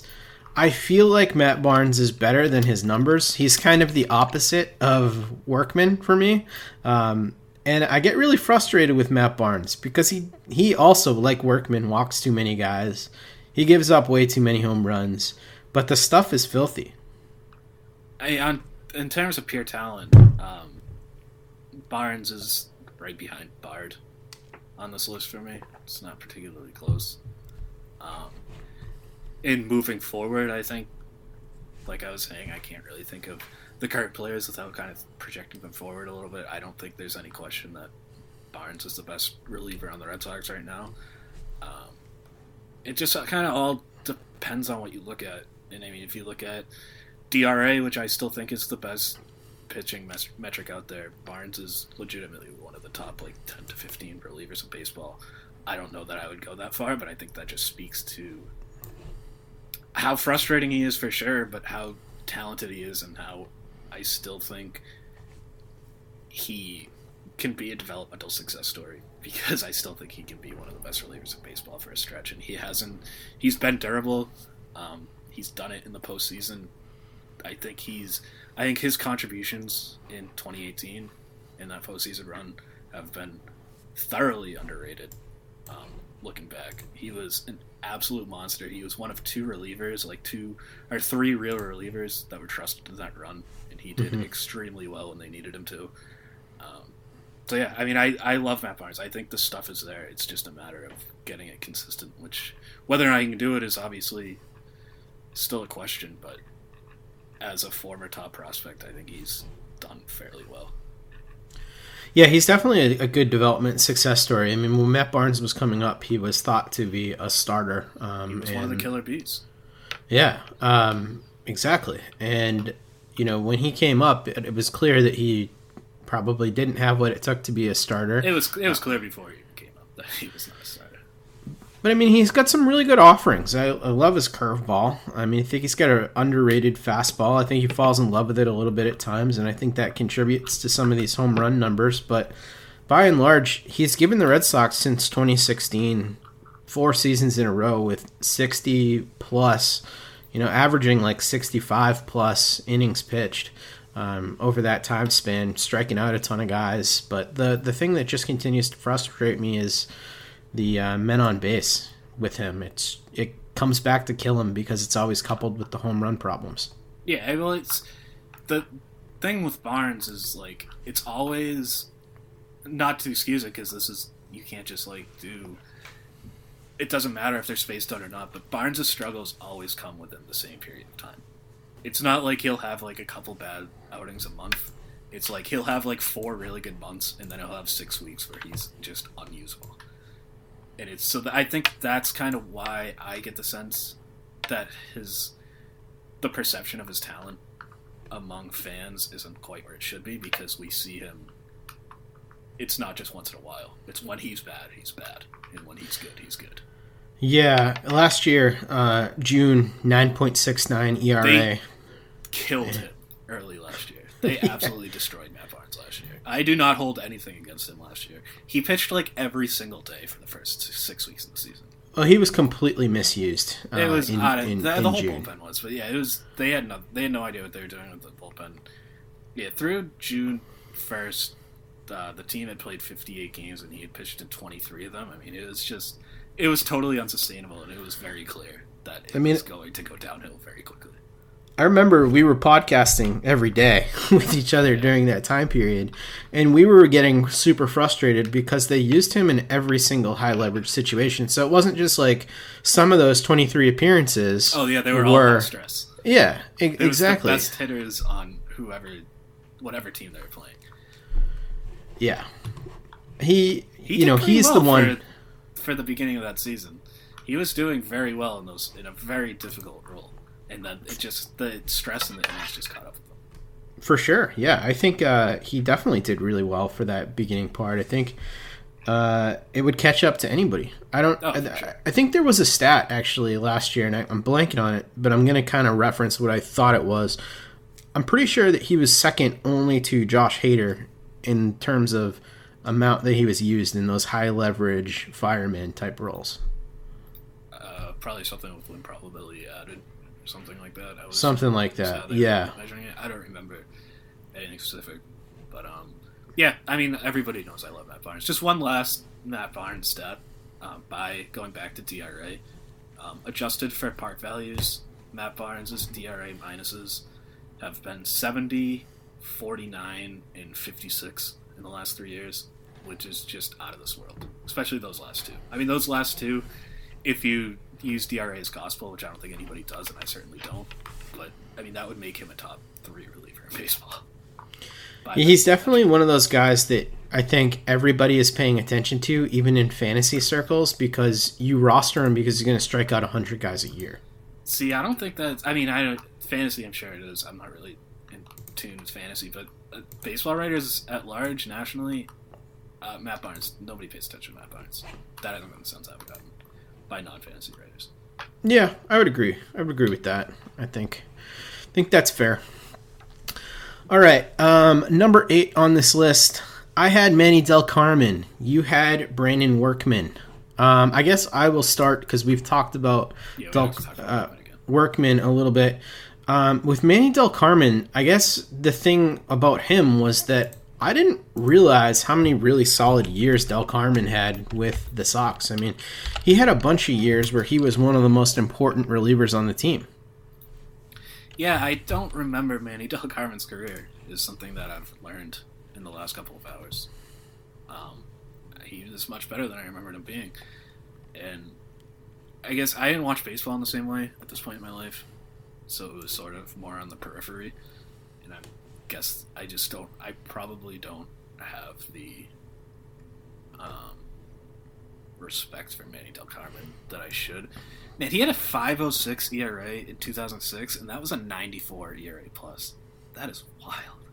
I feel like Matt Barnes is better than his numbers. He's kind of the opposite of Workman for me. Um, and I get really frustrated with Matt Barnes because he, he also, like Workman, walks too many guys. He gives up way too many home runs, but the stuff is filthy. I, on in terms of pure talent, um, Barnes is right behind Bard on this list for me. It's not particularly close. Um, in moving forward, I think, like I was saying, I can't really think of the current players without kind of projecting them forward a little bit. I don't think there's any question that Barnes is the best reliever on the Red Sox right now. Um, it just kind of all depends on what you look at. And I mean, if you look at DRA, which I still think is the best pitching metric out there, Barnes is legitimately one of the top like 10 to 15 relievers in baseball. I don't know that I would go that far, but I think that just speaks to how frustrating he is for sure, but how talented he is and how I still think he can be a developmental success story because I still think he can be one of the best relievers in baseball for a stretch, and he hasn't. He's been durable. Um, he's done it in the postseason. I think he's. I think his contributions in 2018 in that postseason run have been thoroughly underrated. Um, looking back, he was an absolute monster. He was one of two relievers, like two or three real relievers that were trusted in that run, and he did Mhm. extremely well when they needed him to. Um, so yeah, I mean, I, I love Matt Barnes. I think the stuff is there. It's just a matter of getting it consistent. Which whether or not he can do it is obviously still a question. But as a former top prospect, I think he's done fairly well. Yeah, he's definitely a, a good development success story. I mean, when Matt Barnes was coming up, he was thought to be a starter. Um, He was one of the killer bees. Yeah, um, exactly. And you know, when he came up, it, it was clear that he probably didn't have what it took to be a starter. It was it was clear before he came up that he was not. But I mean, he's got some really good offerings. I, I love his curveball. I mean, I think he's got an underrated fastball. I think he falls in love with it a little bit at times, and I think that contributes to some of these home run numbers. But by and large, he's given the Red Sox since 2016 four seasons in a row with 60 plus, you know, averaging like 65 plus innings pitched. Um, over that time span, striking out a ton of guys. But the the thing that just continues to frustrate me is the uh, men on base with him. It's it comes back to kill him because it's always coupled with the home run problems. Yeah, well, it's the thing with Barnes is like it's always not to excuse it because this is you can't just like do. It doesn't matter if they're spaced out or not, but Barnes' struggles always come within the same period of time. It's not like he'll have like a couple bad outings a month. It's like he'll have like four really good months, and then he'll have six weeks where he's just unusable. And it's so I think that's kind of why I get the sense that his the perception of his talent among fans isn't quite where it should be because we see him it's not just once in a while. It's when he's bad he's bad and when he's good he's good. Yeah, last year, uh, June nine point six nine ERA. They- killed him early last year. They absolutely destroyed matt barnes last year i do not hold anything against him last year he pitched like every single day for the first six weeks of the season Well, he was completely misused. Uh, it was in, in- the, in the whole June. bullpen was, but yeah, it was. They had no, they had no idea what they were doing with the bullpen. Yeah, through June first, uh, the team had played fifty eight games and he had pitched in twenty three of them. I mean, it was just, it was totally unsustainable, and it was very clear that it I mean- was going to go downhill very quickly. I remember we were podcasting every day with each other during that time period, and we were getting super frustrated because they used him in every single high leverage situation. So it wasn't just like some of those 23 appearances. Oh yeah, they were, all were high stress. Yeah, e- It was the exactly. best hitters on whoever, whatever team they were playing. Yeah, he, He you know, he's well the one. for, for the beginning of that season. He was doing very well in those in a very difficult role, and then it just the stress and the innings just caught up with him. For sure, yeah. I think uh, he definitely did really well for that beginning part. I think uh, it would catch up to anybody. I don't. Oh, I, sure. I think there was a stat actually last year, and I, I'm blanking on it, but I'm going to kind of reference what I thought it was. I'm pretty sure that he was second only to Josh Hader in terms of amount that he was used in those high leverage fireman type roles. Uh, probably something with win probability added, something like that. I was, Something like that, yeah. Measuring it. I don't remember anything specific, but um, yeah. I mean, everybody knows I love Matt Barnes. Just one last Matt Barnes stat. Um, by going back to DRA, um, adjusted for part values, Matt Barnes' DRA minuses have been 70, 49, and 56 in the last three years, which is just out of this world. Especially those last two. I mean, those last two, if you use DRA as gospel, which I don't think anybody does, and I certainly don't, but I mean, that would make him a top three reliever in baseball. By He's definitely one of those guys that I think everybody is paying attention to, even in fantasy circles, because you roster him because he's going to strike out 100 guys a year. See, I don't think that's. I mean, I don't fantasy. I'm sure it is. I'm not really in tune with fantasy, but uh, baseball writers at large nationally, uh, Matt Barnes. Nobody pays attention to Matt Barnes. That hasn't been the sense I've gotten by non-fantasy writers. Yeah, I would agree. I would agree with that. I think, I think that's fair. All right, um, number eight on this list. I had Manny Delcarmen. You had Brandon Workman. Um, I guess I will start because we've talked about Yeah, Del, talk about uh, Workman a little bit. Um, with Manny Delcarmen, I guess the thing about him was that I didn't realize how many really solid years Delcarmen had with the Sox. I mean, he had a bunch of years where he was one of the most important relievers on the team. Yeah, I don't remember Manny Delcarmen's career. Is something that I've learned in the last couple of hours. Um, he was much better than I remembered him being, and I guess I didn't watch baseball in the same way at this point in my life, so it was sort of more on the periphery. Guess I just don't. I probably don't have the um, respect for Manny Delcarmen that I should. Man, he had a 5.06 ERA in 2006, and that was a 94 ERA plus. That is wild.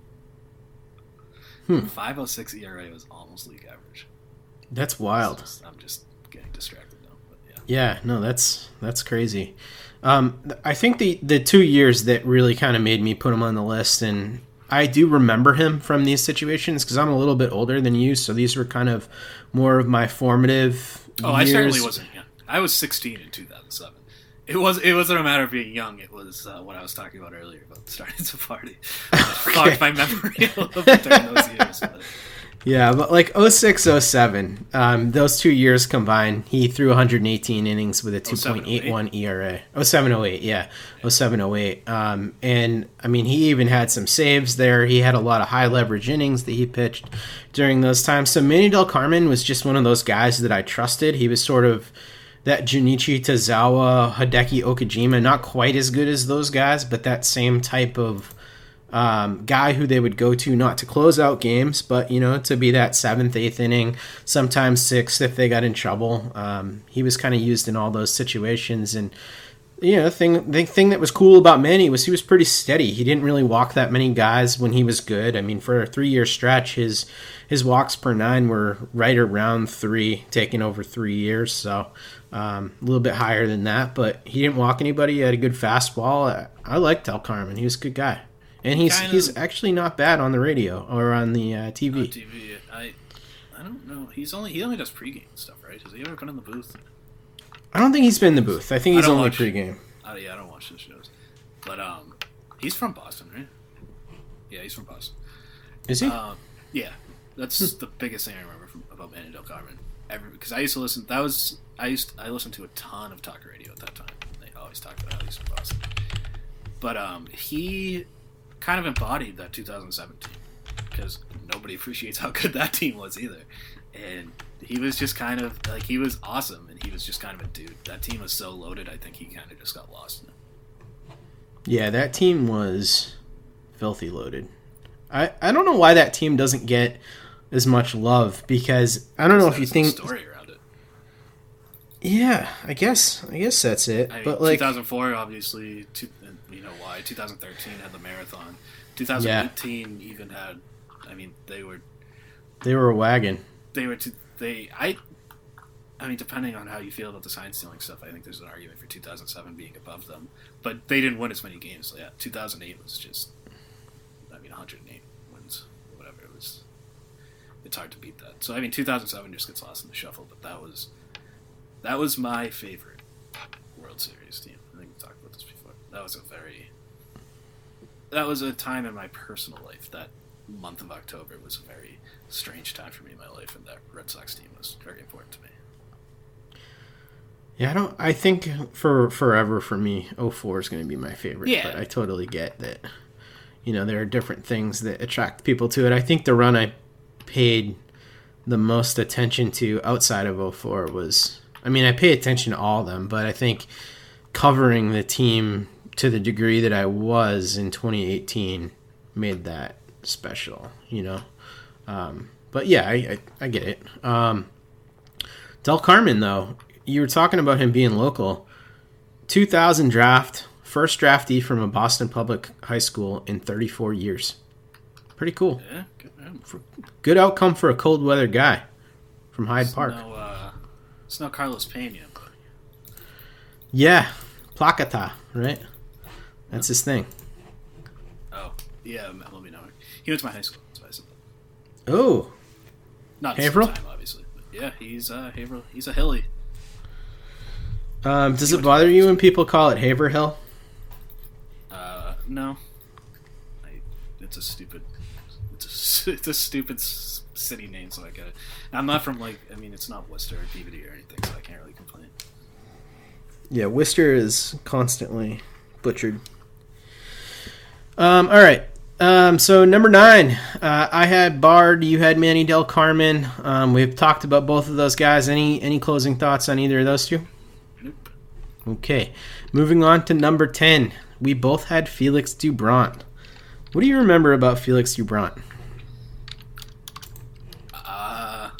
Hmm. 5.06 ERA was almost league average. That's wild. I'm just getting distracted now. But yeah. Yeah, no, that's that's crazy. Um, I think the the two years that really kind of made me put him on the list, and I do remember him from these situations because I'm a little bit older than you, so these were kind of more of my formative. Oh, I certainly wasn't young. I was 16 in 2007. It was. It wasn't a matter of being young. It was uh, what I was talking about earlier about starting to party. Fucked my memory a little bit during those years. But Yeah, but like 06, 07, um, those two years combined, he threw 118 innings with a 2.81 ERA. 07, 08, yeah. 07, 08. Um, and I mean, he even had some saves there. He had a lot of high leverage innings that he pitched during those times. So Manny Delcarmen was just one of those guys that I trusted. He was sort of that Junichi Tazawa, Hideki Okajima, not quite as good as those guys, but that same type of um, guy who they would go to not to close out games, but you know to be that seventh, eighth inning, sometimes sixth if they got in trouble. Um, he was kind of used in all those situations, and you know thing the thing that was cool about Manny was he was pretty steady. He didn't really walk that many guys when he was good. I mean, for a three year stretch, his his walks per nine were right around three, taking over three years, so. Um, a little bit higher than that, but he didn't walk anybody. He had a good fastball. I, I liked Delcarmen. He was a good guy. And he's Kind of- he's actually not bad on the radio or on the uh, TV. TV, I, I don't know. He's only he only does pregame stuff, right? Has he ever been in the booth? I don't think he's been in the booth. I think he's don't only watch- pregame. Oh yeah, I don't watch those shows, but um, he's from Boston, right? Yeah, he's from Boston. Is he? Um, yeah, that's the biggest thing I remember from, about Manny Delcarmen. Every because I used to listen. That was I used I listened to a ton of talk radio at that time. They always talked about how he's from Boston, but um, he kind of embodied that 2017 because nobody appreciates how good that team was either, and he was just kind of like he was awesome, and he was just kind of a dude. That team was so loaded. I think he kind of just got lost in it. Yeah, that team was filthy loaded. I, I don't know why that team doesn't get as much love because I don't know if you think story around it. Yeah, I guess I guess that's it. I mean, but like 2004, obviously, two, you know why. 2013 had the marathon. 2018 even had. I mean, they were they were a wagon. they were to, they I. I mean, depending on how you feel about the sign stealing stuff, I think there's an argument for 2007 being above them. But they didn't win as many games. So yeah, 2008 was just. I mean, 108 wins, whatever it was. It's hard to beat that. So I mean, 2007 just gets lost in the shuffle. But that was, that was my favorite World Series team. I think we talked about this before. That was a very. That was a time in my personal life. That month of October was a very strange time for me in my life, and that Red Sox team was very important to me. Yeah, I don't. I think for forever for me, 04 is going to be my favorite. Yeah. But I totally get that. You know, there are different things that attract people to it. I think the run I paid the most attention to outside of 04 was. I mean, I pay attention to all of them, but I think covering the team to the degree that I was in 2018 made that special. You know. Um, but yeah, I, I, I get it. Um, Delcarmen, though, you were talking about him being local. 2000 draft, first draftee from a Boston public high school in 34 years. Pretty cool. Yeah, good, outcome for a cold weather guy from Hyde It's Park. No, uh, it's no Carlos Pena. Yeah, Placata, right? That's his thing. Oh, yeah, let me know. He went to my high school. So I said that. Oh, Not Haverhill? Time, obviously. But yeah, he's uh, Haverhill. He's a hilly. Um, does it bother you when people call it Haverhill? Uh, no. I, it's a stupid. It's a, it's a stupid city name, so I get it. I'm not from like. I mean, it's not Worcester or Peabody or anything, so I can't really complain. Yeah, Worcester is constantly butchered. Um, all right. Um, so number nine, uh, I had Bard. You had Manny Delcarmen. Um, we've talked about both of those guys. Any any closing thoughts on either of those two? Nope. Okay. Moving on to number ten, we both had Felix Doubront. What do you remember about Felix Doubront? Uh,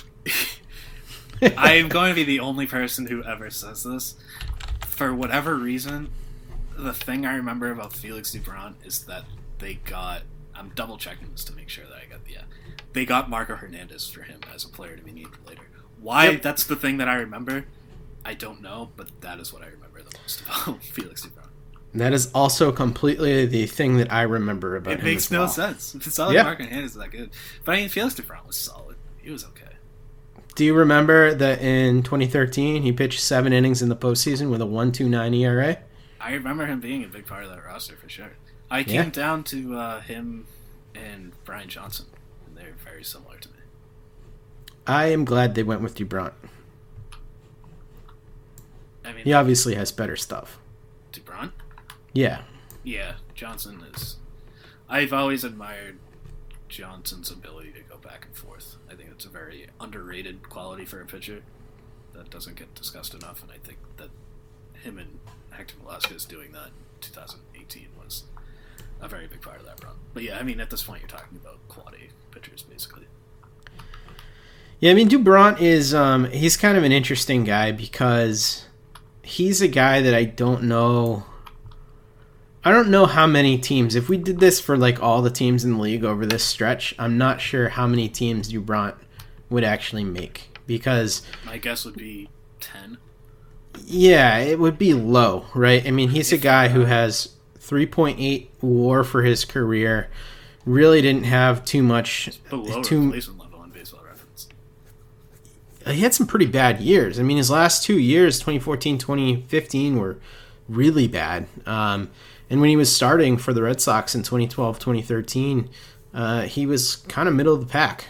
I am going to be the only person who ever says this. For whatever reason, the thing I remember about Felix Doubront is that they got. I'm double checking this to make sure that I got the. Yeah, they got Marco Hernandez for him as a player to be named later. Why? Yep. That's the thing that I remember. I don't know, but that is what I remember the most about Felix Doubront. That is also completely the thing that I remember about It him. makes as no well. sense. It's not like Yeah. Marco Hernandez is that good, but I mean Felix Doubront was solid. He was okay. Do you remember that in 2013 he pitched seven innings in the postseason with a 1.29 ERA? I remember him being a big part of that roster for sure. I came Yeah. down to uh, him and Brian Johnson, and they're very similar to me. I am glad they went with Doubront. I mean, He obviously has better stuff. Doubront? Yeah. Yeah, Johnson is. I've always admired Johnson's ability to go back and forth. I think it's a very underrated quality for a pitcher that doesn't get discussed enough, and I think that him and Hector Velazquez doing that in 2018 was a very big part of that run. But yeah, I mean, at this point, you're talking about quality pitchers, basically. Yeah, I mean Doubront is um he's kind of an interesting guy because he's a guy that I don't know I don't know how many teams if we did this for like all the teams in the league over this stretch, I'm not sure how many teams Doubront would actually make because My guess would be 10. Yeah, it would be low, right? I mean, he's a guy who has 3.8 WAR for his career. Really didn't have too much Below too replacement level on baseball reference. he had some pretty bad years. I mean, his last two years, 2014, 2015, were really bad. Um, and when he was starting for the Red Sox in 2012, 2013, uh, he was kind of middle of the pack.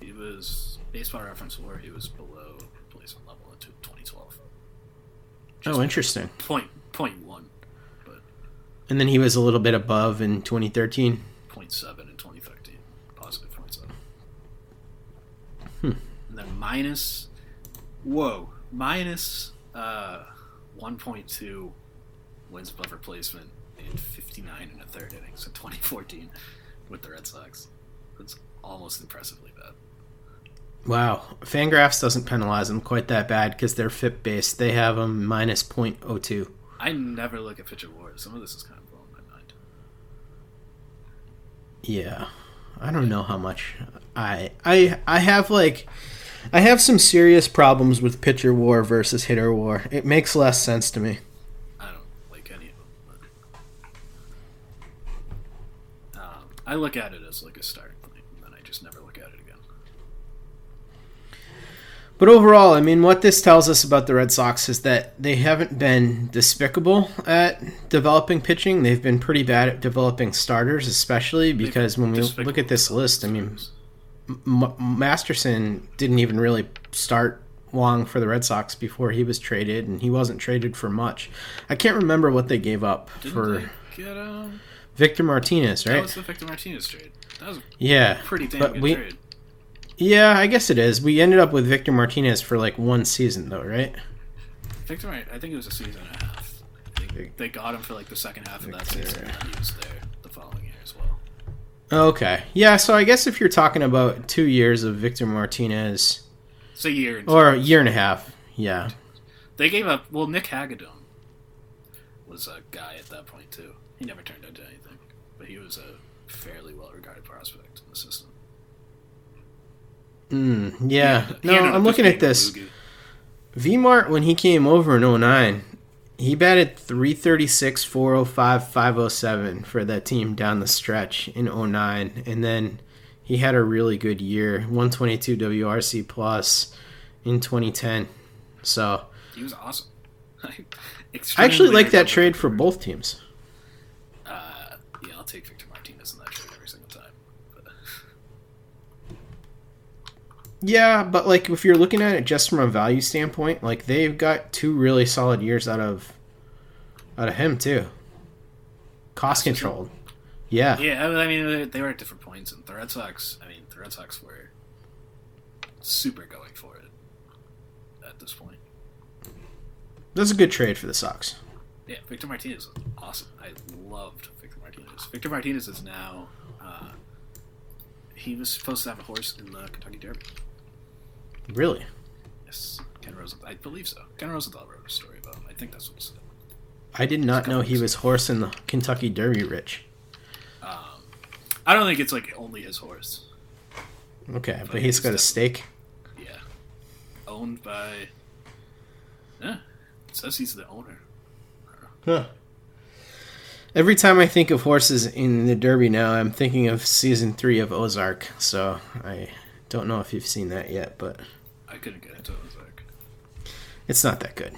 He was baseball reference where he was below replacement level in 2012. Oh, interesting. Point point one, But And then he was a little bit above in 2013. point seven in 2013. Positive point seven. Hmm. And then minus, whoa, minus uh, 1.2 wins above replacement in 59 and a third innings in 2014 with the Red Sox. That's almost impressively. Wow. Fangraphs doesn't penalize them quite that bad because they're FIP based. They have them minus 0.02. I never look at pitcher wars. Some of this is kind of blowing my mind. Yeah. I don't know how much I I I have like I have some serious problems with pitcher war versus hitter war. It makes less sense to me. I don't like any of them. But, um, I look at it as like a starting point, and then I just never look at it again. But overall, I mean, what this tells us about the Red Sox is that they haven't been despicable at developing pitching. They've been pretty bad at developing starters, especially because when we look at this list, I mean, M- Masterson didn't even really start long for the Red Sox before he was traded, and he wasn't traded for much. I can't remember what they gave up Didn't for get um, Victor Martinez, That right? was the Victor Martinez trade. That was a Yeah, pretty damn but good we- trade. Yeah, I guess it is. We ended up with Victor Martinez for like one season, though, right? Victor, I think it was a season and a half. Think they got him for like the second half of that season, and he was there the following year as well. Okay. Yeah, so I guess if you're talking about two years of Victor Martinez, It's a year. or a year and a half, yeah. They gave up. Well, Nick Hagadone was a guy at that point too. He never turned into anything, but he was a fairly well-regarded prospect in the system. Mm, yeah. No, I'm looking at this. Vmart, when he came over in 09, he batted 336, 405, 507 for that team down the stretch in 09. And then he had a really good year, 122 WRC plus in 2010. So He was awesome. I actually like that trade for both teams. Uh, yeah, I'll take Victor Martinez in that trade every single time. Yeah, but like if you're looking at it just from a value standpoint, like they've got two really solid years out of out of him too. Cost controlled. Yeah. Yeah, I mean, they- were at different points, and the Red Sox. I mean, the Red Sox were super going for it at this point. That's a good trade for the Sox. Yeah, Victor Martinez was awesome. I loved Victor Martinez. Victor Martinez is now. Uh, he was supposed to have a horse in the Kentucky Derby. Really? Yes, Ken Rosenthal. I believe so. Ken Rosenthal wrote a story about him. I think that's what it. I did not know he was horse in the Kentucky Derby rich. Um, I don't think it's like only his horse. Okay, but he's got a stake. Yeah, owned by. Yeah, it says he's the owner. Huh. Every time I think of horses in the Derby now, I'm thinking of season three of Ozark. So I don't know if you've seen that yet, but I couldn't get into Ozark. it's not that good.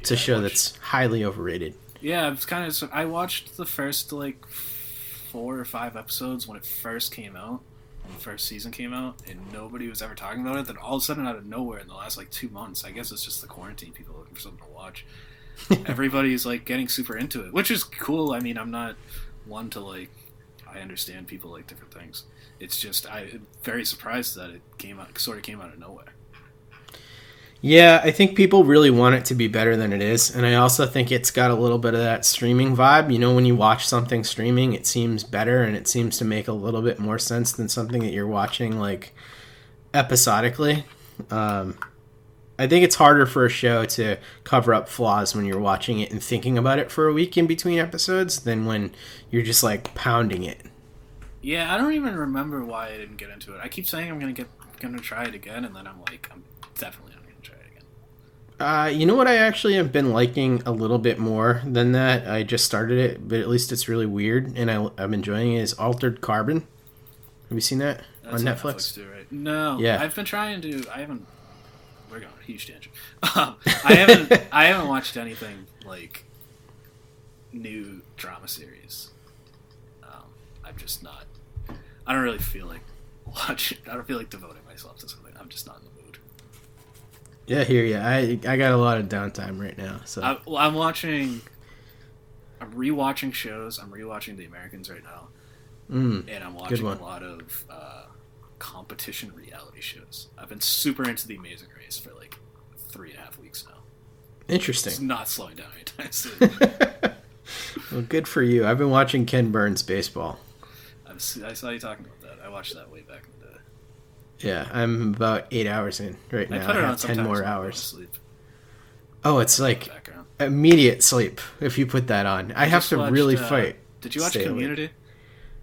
It's a show that's highly overrated. Yeah, it's kind of. I watched the first like four or five episodes when it first came out, when the first season came out, and nobody was ever talking about it. Then all of a sudden, out of nowhere, in the last like two months, I guess it's just the quarantine. People looking for something to watch. Everybody's like getting super into it, which is cool. I mean, I'm not one to like. I understand people like different things. It's just I'm very surprised that it came out, sort of came out of nowhere. Yeah, I think people really want it to be better than it is. And I also think it's got a little bit of that streaming vibe. You know, when you watch something streaming, it seems better and it seems to make a little bit more sense than something that you're watching like episodically. Um, I think it's harder for a show to cover up flaws when you're watching it and thinking about it for a week in between episodes than when you're just like pounding it. Yeah, I don't even remember why I didn't get into it. I keep saying I'm gonna get gonna try it again, and then I'm like, I'm definitely not gonna try it again. Uh, you know what I actually have been liking a little bit more than that? I just started it, but at least it's really weird and I, I'm enjoying it. Is Altered Carbon. Have you seen that That's on on Netflix? too, right? No. Yeah. I've been trying to. I haven't. We're going huge tangent. Um, I haven't. I haven't watched anything like new drama series. Um, I'm just not. I don't really feel like watching. I don't feel like devoting myself to something. I'm just not in the mood. Yeah, here, yeah. I I got a lot of downtime right now, so I, well, I'm watching. I'm rewatching shows. I'm rewatching The Americans right now, Mm, and I'm watching a lot of uh, competition reality shows. I've been super into The Amazing Race for like three and a half weeks now. interesting. It's not slowing down anytime soon. Well, good for you. I've been watching Ken Burns baseball. I've, I saw you talking about that. I watched that way back in the day. Yeah, I'm about eight hours in right I now. I on have ten more when I go to hours. sleep. Oh, it's like Background. immediate sleep if you put that on. I, have to watched, really uh, fight. Did you watch. Community?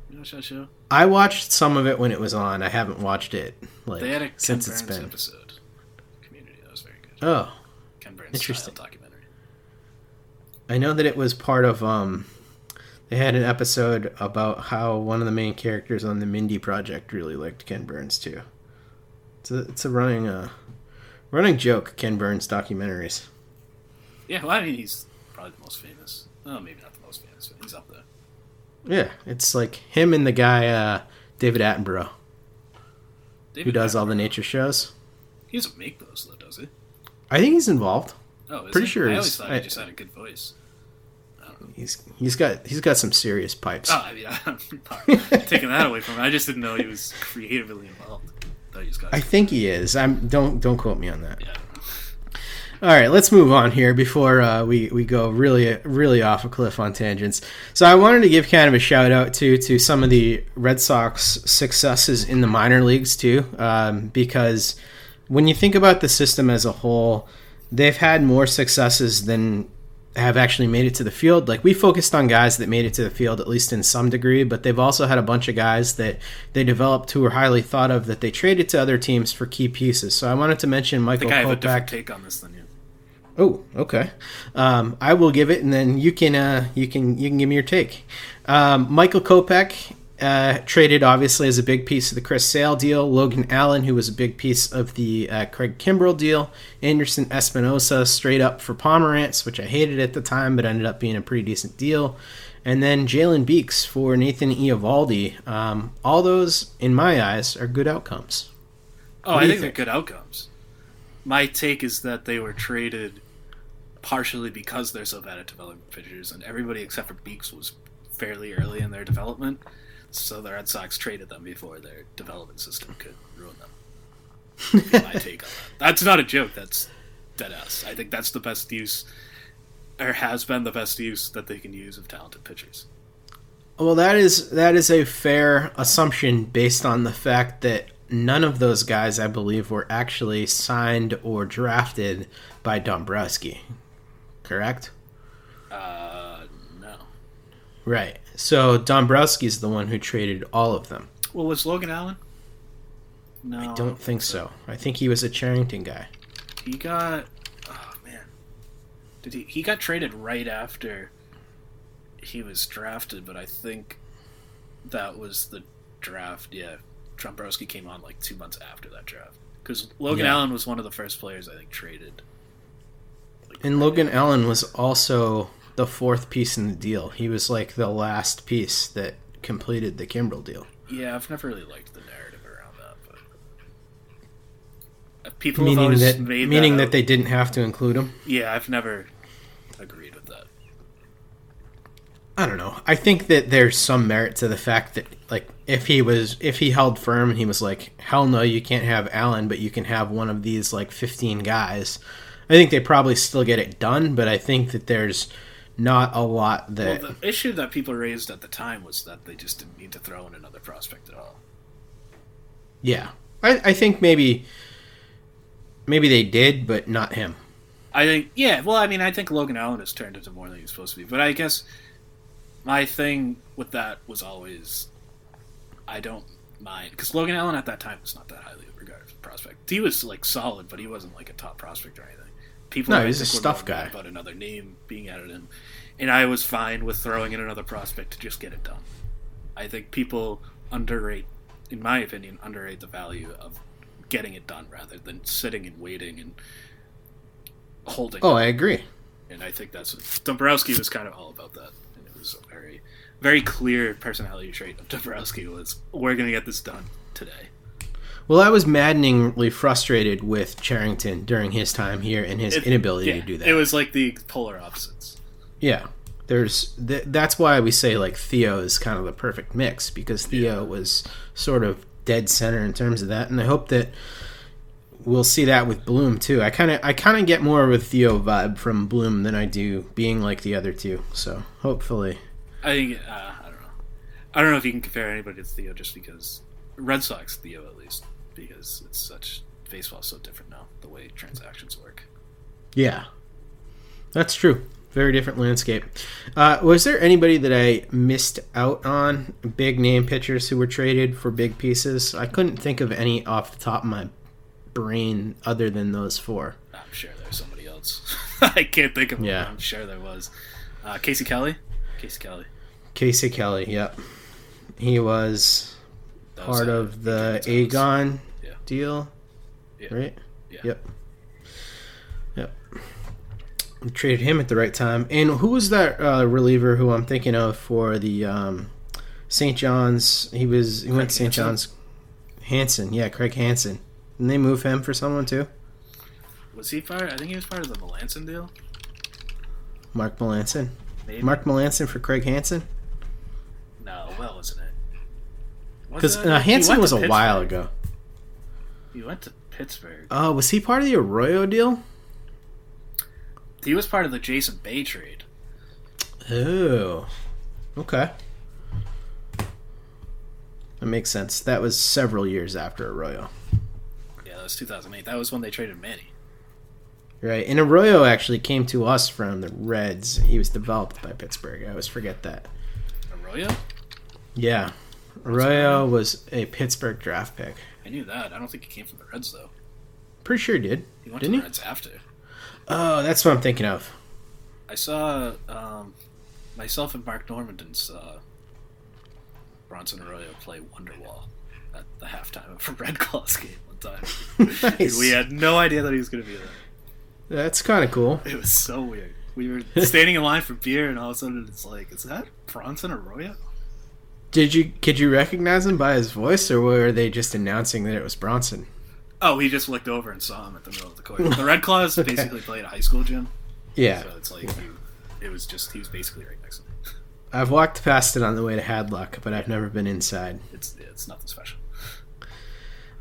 You watch that show? I watched some of it when it was on. I haven't watched it like they had a Ken since Burns it's been. episode. Community. That was very good. Oh, Ken Burns interesting. documentary. I know that it was part of um they had an episode about how one of the main characters on the Mindy project really liked Ken Burns too. It's a it's a running uh running joke Ken Burns documentaries. Yeah, well, I mean, he's probably the most famous. Oh, maybe not the most famous, but he's up there. Yeah, it's like him and the guy uh David Attenborough who David does all the nature shows. He doesn't make those, though, does he? I think he's involved. Oh, is Pretty he? sure I he's- always thought I- he just had a good voice. He's he's got he's got some serious pipes. Oh, I mean, I'm taking that away from him. I just didn't know he was creatively involved. Thought he just got I think he is. I'm don't don't quote me on that. All right, let's move on here before uh, we we go really really off a cliff on tangents. So I wanted to give kind of a shout out to to some of the Red Sox successes in the minor leagues too, um, because when you think about the system as a whole, they've had more successes than have actually made it to the field. Like we focused on guys that made it to the field at least in some degree, but they've also had a bunch of guys that they developed who were highly thought of that they traded to other teams for key pieces. So I wanted to mention I Michael think I have a different take on this than you. Oh, okay. Um, I will give it, and then you can uh, you can you can give me your take. Um, Michael Kopech uh, traded obviously as a big piece of the Chris Sale deal. Logan Allen, who was a big piece of the uh, Craig Kimbrel deal. Anderson Espinoza straight up for Pomeranz, which I hated at the time, but ended up being a pretty decent deal. And then Jalen Beeks for Nathan Eovaldi. Um, all those, in my eyes, are good outcomes. Oh, I think, you they're good outcomes. My take is that they were traded partially because they're so bad at developing pitchers, and everybody except for Beeks was fairly early in their development. So the Red Sox traded them before their development system could ruin them. my take on that. That's not a joke. That's dead ass. I think that's the best use, or has been the best use that they can use of talented pitchers. Well, that is that is a fair assumption based on the fact that none of those guys, I believe, were actually signed or drafted by Dombrowski. Correct? Uh, no. Right. So Dombrowski's the one who traded all of them. Well, was Logan Allen? No, I don't think so. I think he was a Cherington guy. He got oh man. Did he he got traded right after he was drafted, but I think that was the draft, yeah. Dombrowski came on like two months after that draft. Because Logan Yeah. Allen was one of the first players I think traded. And Logan Allen was also the fourth piece in the deal. He was like the last piece that completed the Kimbrel deal. Yeah, I've never really liked the narrative around that, but people have meaning always that made meaning that, that they didn't have to include him. Yeah, I've never agreed with that. I don't know. I think that there's some merit to the fact that like if he was if he held firm and he was like, hell no, you can't have Allen, but you can have one of these like 15 guys. I think they probably still get it done, but I think that there's not a lot that Well, the issue that people raised at the time was that they just didn't need to throw in another prospect at all. yeah. I, I think maybe maybe they did, but not him. I think, yeah. Well, I mean, I think Logan Allen has turned into more than he's supposed to be. But I guess my thing with that was always I don't mind because Logan Allen at that time was not that highly regarded prospect. He was like solid, but he wasn't like a top prospect or anything. People, No, he's a stuff guy. about another name being added in, and I was fine with throwing in another prospect to just get it done. I think people underrate, in my opinion, underrate the value of getting it done rather than sitting and waiting and holding. Oh. I agree. And I think that's what Dombrowski was kind of all about that. And it was a very, very clear personality trait of Dombrowski was we're going to get this done today. Well, I was maddeningly frustrated with Cherington during his time here and his It- inability yeah, to do that. It was like the polar opposites. Yeah, there's th- that's why we say like Theo is kind of the perfect mix because Theo was sort of dead center in terms of that, and I hope that we'll see that with Bloom too. I kind of I kind of get more with Theo vibe from Bloom than I do being like the other two. So hopefully, I think uh, I don't know. I don't know if you can compare anybody to Theo just because Red Sox Theo at least because it's such baseball's so different now the way transactions work. yeah, that's true. Very different landscape. Uh, was there anybody that I missed out on? Big name pitchers who were traded for big pieces? I couldn't think of any off the top of my brain other than those four. I'm sure there's somebody else. I can't think of. Yeah. but I'm sure there was. Uh, Casey Kelly. Casey Kelly. Casey Kelly, yep. He was part of the Big Red Sox. A-Gon Yeah. deal, Yeah. right? Yeah. Yep. Yep. We traded him at the right time. And who was that uh, reliever who I'm thinking of for the um, St. John's? He was he went to St. John's. Hansen, yeah, Craig Hansen. Didn't they move him for someone too? Was he fired? I think he was part of the Melancon deal. Mark Melancon. Maybe. Mark Melancon for Craig Hansen? No, well, wasn't it? Because uh, Hansen was a while ago. He went to Pittsburgh. Uh, was he part of the Arroyo deal? He was part of the Jason Bay trade. Oh, okay. That makes sense. That was several years after Arroyo, Yeah, that was 2008. That was when they traded Manny. right? And Arroyo actually came to us from the Reds. He was developed by Pittsburgh. I always forget that. Arroyo? Yeah, Arroyo was a Pittsburgh draft pick. I knew that. I don't think he came from the Reds though. Pretty sure he did. He went Didn't to he? the Reds after. Oh, that's what I'm thinking of. I saw um, myself and Marc Normandin saw Bronson Arroyo play Wonderwall at the halftime of a Red Claws game one time. Nice. We had no idea that he was going to be there. That's kind of cool. It was so weird. We were standing in line for beer, and all of a sudden it's like, is that Bronson Arroyo? Did you could you recognize him by his voice, or were they just announcing that it was Bronson? Oh, he just looked over and saw him at the middle of the court. The Red Claws Okay. basically played a high school gym. Yeah. So it's like, he, it was just, he was basically right next to me. I've walked past it on the way to Hadlock, but I've never been inside. It's, it's nothing special.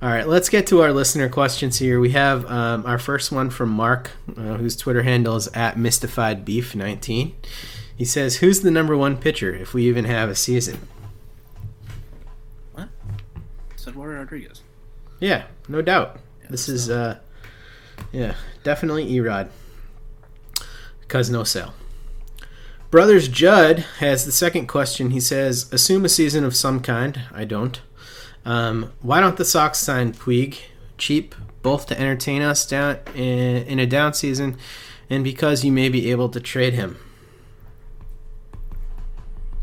All right, let's get to our listener questions here. We have um, our first one from Mark, uh, whose Twitter handle is at mystifiedbeef19. He says, "Who's the number one pitcher if we even have a season?" It's Eduardo Rodriguez. Yeah, no doubt. this is, uh, yeah, definitely Erod. Because no sale. Brothers Judd has the second question. He says, "Assume a season of some kind." I don't. Um, why don't the Sox sign Puig? Cheap, both to entertain us down in, in a down season, and because you may be able to trade him.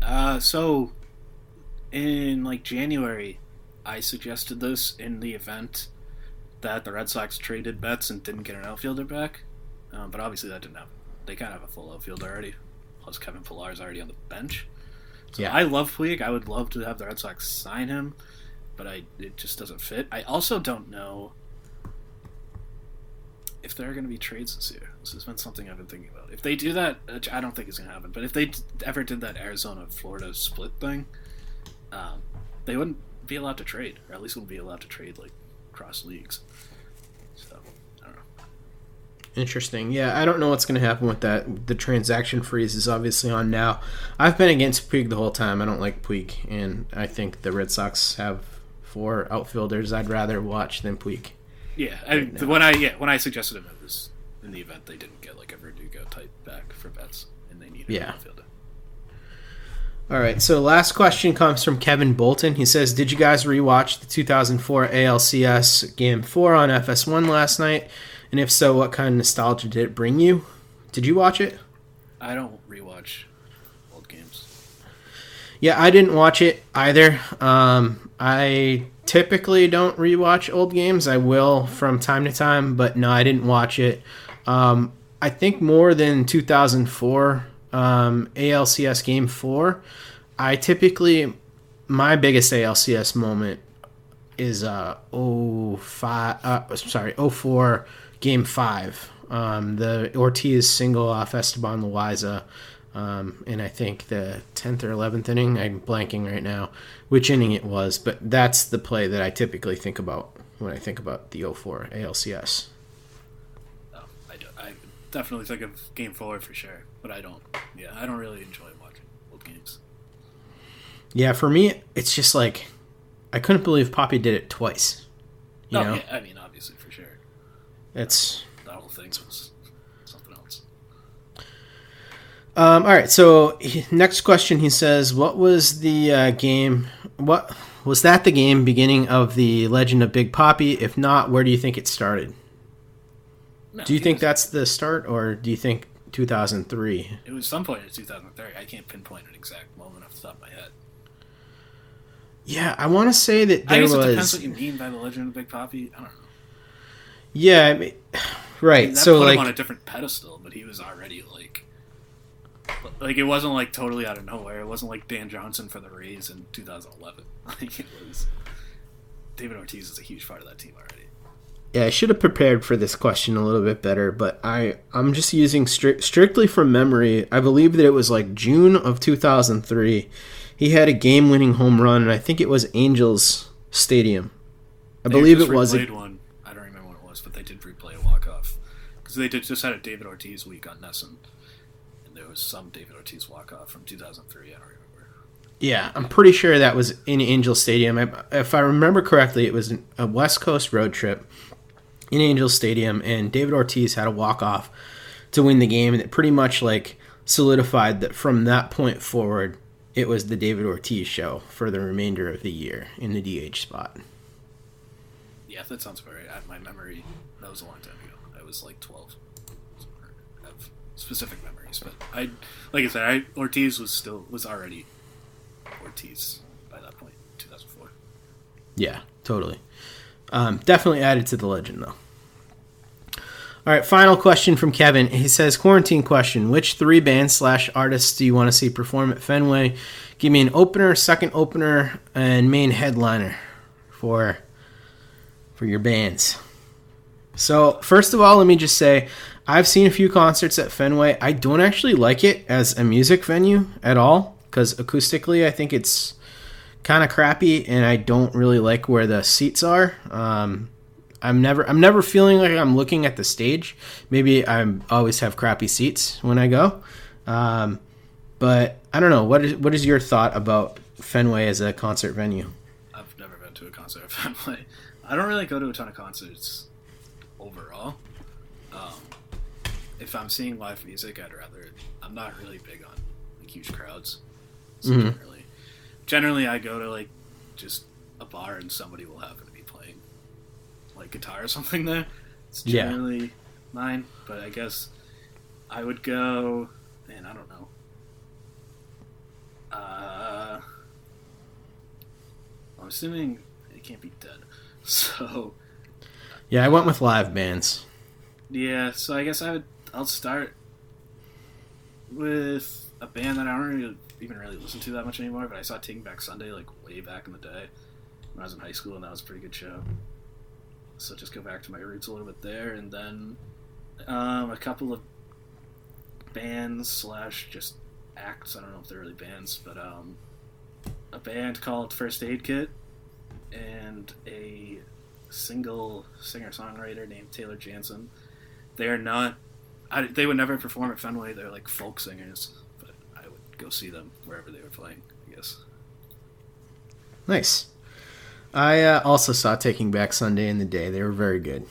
Uh, so in like January, I suggested this in the event that the Red Sox traded Betts and didn't get an outfielder back, um, but obviously that didn't happen. They kind of have a full outfield already. Plus, Kevin Pillar is already on the bench. So Yeah. I love Puig. I would love to have the Red Sox sign him, but I it just doesn't fit. I also don't know if there are going to be trades this year. This has been something I've been thinking about. If they do that, which I don't think is going to happen, but if they ever did that Arizona Florida split thing, um, they wouldn't be allowed to trade, or at least wouldn't be allowed to trade like cross leagues. So I don't know. Interesting. Yeah, I don't know what's going to happen with that. The transaction freeze is obviously on now. I've been against Puig the whole time. I don't like Puig, and I think the Red Sox have four outfielders I'd rather watch than Puig. Yeah, I, the- when I yeah when I suggested him, it was in the event they didn't get like a Verdugo type back for Betts, and they needed Yeah. an outfielder. All right, so last question comes from Kevin Bolton. He says, "Did you guys rewatch the 2004 ALCS Game 4 on FS1 last night? And if so, what kind of nostalgia did it bring you? Did you watch it?" I don't rewatch old games. Yeah, I didn't watch it either. Um, I typically don't rewatch old games. I will from time to time, but no, I didn't watch it. Um, I think more than 2004 um, ALCS Game 4. I typically, my biggest ALCS moment is uh, 05, uh, sorry, 04 Game 5. Um, the Ortiz single off Esteban Loaiza, Um, and I think the 10th or 11th inning, I'm blanking right now which inning it was, but that's the play that I typically think about when I think about the 04 ALCS. I, do, I definitely think of Game Four for sure, but I don't. Yeah, I don't really enjoy watching old games. Yeah, for me, it's just like I couldn't believe Papi did it twice. You no, know, yeah, I mean obviously for sure. it's That whole thing was something else. Um, all right. So he- next question, he says, "What was the uh, game? What was that? The game beginning of the Legend of Big Papi? If not, where do you think it started? No, do you think was- that's the start, or do you think 2003? It was some point in 2003. I can't pinpoint an exact moment off the top of my head. Yeah, I want to say that I there guess it depends what you mean by the Legend of Big Papi. I don't know. Yeah, I mean, right. I mean, that so like, on a different pedestal, but he was already like, like it wasn't like totally out of nowhere. It wasn't like Dan Johnson for the Rays in 2011. Like it was. David Ortiz is a huge part of that team already. Yeah, I should have prepared for this question a little bit better, but I I'm just using stri- strictly from memory. I believe that it was like June of 2003. He had a game-winning home run, and I think it was Angels Stadium. I They believe it was. replayed A, one. I don't remember what it was, but they did replay a walk off because they did just had a David Ortiz week on NESN, and there was some David Ortiz walk off from 2003. I don't remember. yeah, I'm pretty sure that was in Angels Stadium. I, if I remember correctly, it was a West Coast road trip in Angels Stadium, and David Ortiz had a walk off to win the game, and it pretty much like solidified that from that point forward, it was the David Ortiz show for the remainder of the year in the DH spot. Yeah, that sounds about right. I, my memory that was a long time ago. I was like 12. I have specific memories, but I, like I said, I, Ortiz was still was already Ortiz by that point, 2004. Yeah, totally. Um, definitely added to the legend, though. All right, final question from Kevin. He says, "Quarantine question: Which three bands slash artists do you want to see perform at Fenway? Give me an opener, second opener, and main headliner for for your bands." So, first of all, let me just say, I've seen a few concerts at Fenway. I don't actually like it as a music venue at all because acoustically, I think it's kind of crappy, and I don't really like where the seats are. Um, I'm never I'm never feeling like I'm looking at the stage. Maybe I always have crappy seats when I go. Um, but I don't know. What is what is your thought about Fenway as a concert venue? I've never been to a concert at Fenway. I don't really go to a ton of concerts overall. Um, if I'm seeing live music, I'd rather. I'm not really big on like huge crowds. So Mhm. Generally, I go to like just a bar and somebody will happen to be playing like guitar or something there. It's Yeah. generally mine, but I guess I would go. Man, I don't know. Uh, I'm assuming it can't be dead. So Yeah, I went with live bands. yeah, so I guess I would. I'll start with a band that I don't really, even really listen to that much anymore. But I saw Taking Back Sunday like way back in the day when I was in high school, and that was a pretty good show. So just go back to my roots a little bit there, and then um, a couple of bands slash just acts. I don't know if they're really bands, but um, a band called First Aid Kit and a single singer songwriter named Taylor Jansen. They are not. I, they would never perform at Fenway. They're like folk singers, go see them wherever they were playing. I guess. Nice. I uh, also saw Taking Back Sunday in the day. They were very good.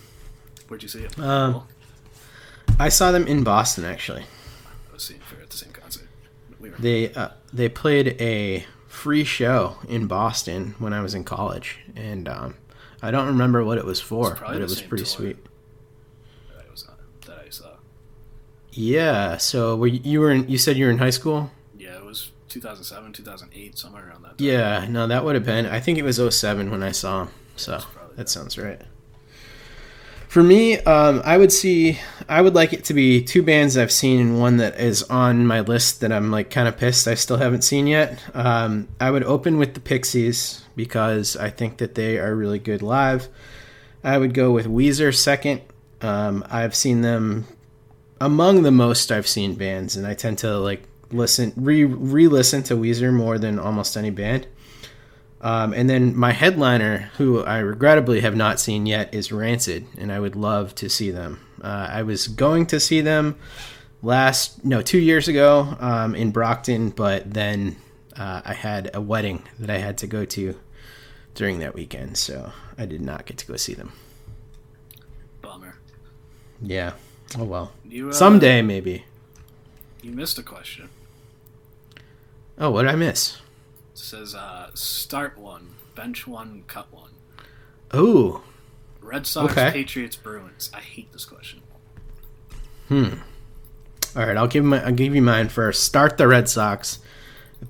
Where'd you see it? Um, I saw them in Boston actually. I was seeing at the same concert. We were They uh, they played a free show in Boston when I was in college, and um, I don't remember what it was for, probably but it was pretty sweet. that I was that I saw. Yeah. So were you, you were in, you said you were in high school? Yeah, it was 2007, 2008, somewhere around that. Time. Yeah. No, that would have been. I think it was 07 when I saw him. So that sounds right. For me, um, I would see. I would like it to be two bands I've seen and one that is on my list that I'm like kind of pissed I still haven't seen yet. Um, I would open with the Pixies because I think that they are really good live. I would go with Weezer second. Um, I've seen them among the most I've seen bands, and I tend to like listen re re listen to Weezer more than almost any band. Um, and then my headliner, who I regrettably have not seen yet, is Rancid, and I would love to see them. Uh, I was going to see them last no two years ago um, in Brockton, but then uh, I had a wedding that I had to go to during that weekend, so I did not get to go see them. Bummer. Yeah. Oh well. You, uh, Someday maybe. You missed a question. Oh, what did I miss? It says uh, start one, bench one, cut one. Ooh. Red Sox, Okay. Patriots, Bruins. I hate this question. Hmm. All right, I'll give my I'll give you mine first. Start the Red Sox,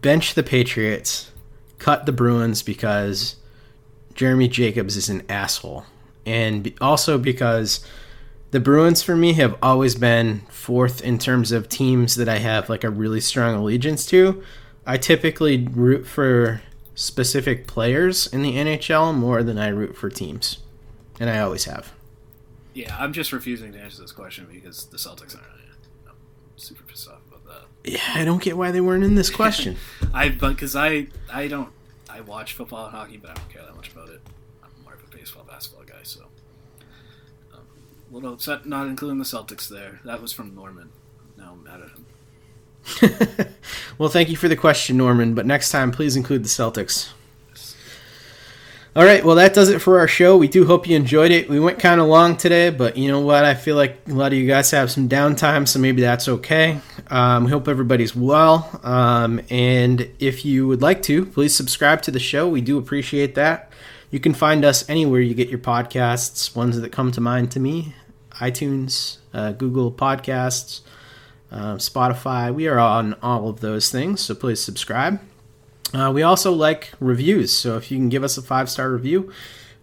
bench the Patriots, cut the Bruins because Jeremy Jacobs is an asshole, and also because the Bruins for me have always been fourth in terms of teams that I have like a really strong allegiance to. I typically root for specific players in the NHL more than I root for teams, and I always have. Yeah, I'm just refusing to answer this question because the Celtics aren't. I'm super pissed off about that. Yeah, I don't get why they weren't in this question. I but because I I don't I watch football and hockey, but I don't care that much about it. I'm more of a baseball basketball guy, so um, a little upset not including the Celtics there. That was from Norman. Now I'm mad at him. Well, thank you for the question, Norman. But next time, please include the Celtics. All right, well, that does it for our show. We do hope you enjoyed it. We went kind of long today, but you know what? I feel like a lot of you guys have some downtime, so maybe that's okay. Um, we hope everybody's well. Um, and if you would like to, please subscribe to the show. We do appreciate that. You can find us anywhere you get your podcasts, ones that come to mind to me iTunes, uh, Google Podcasts, uh, Spotify. We are on all of those things, so please subscribe. Uh, we also like reviews, so if you can give us a five star review,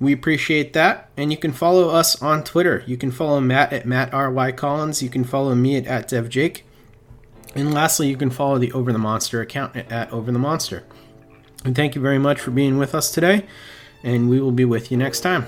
we appreciate that. And you can follow us on Twitter. You can follow Matt at Matt R Y Collins. You can follow me at, at DevJake. And lastly, you can follow the Over the Monster account at Over the Monster. And thank you very much for being with us today, and we will be with you next time.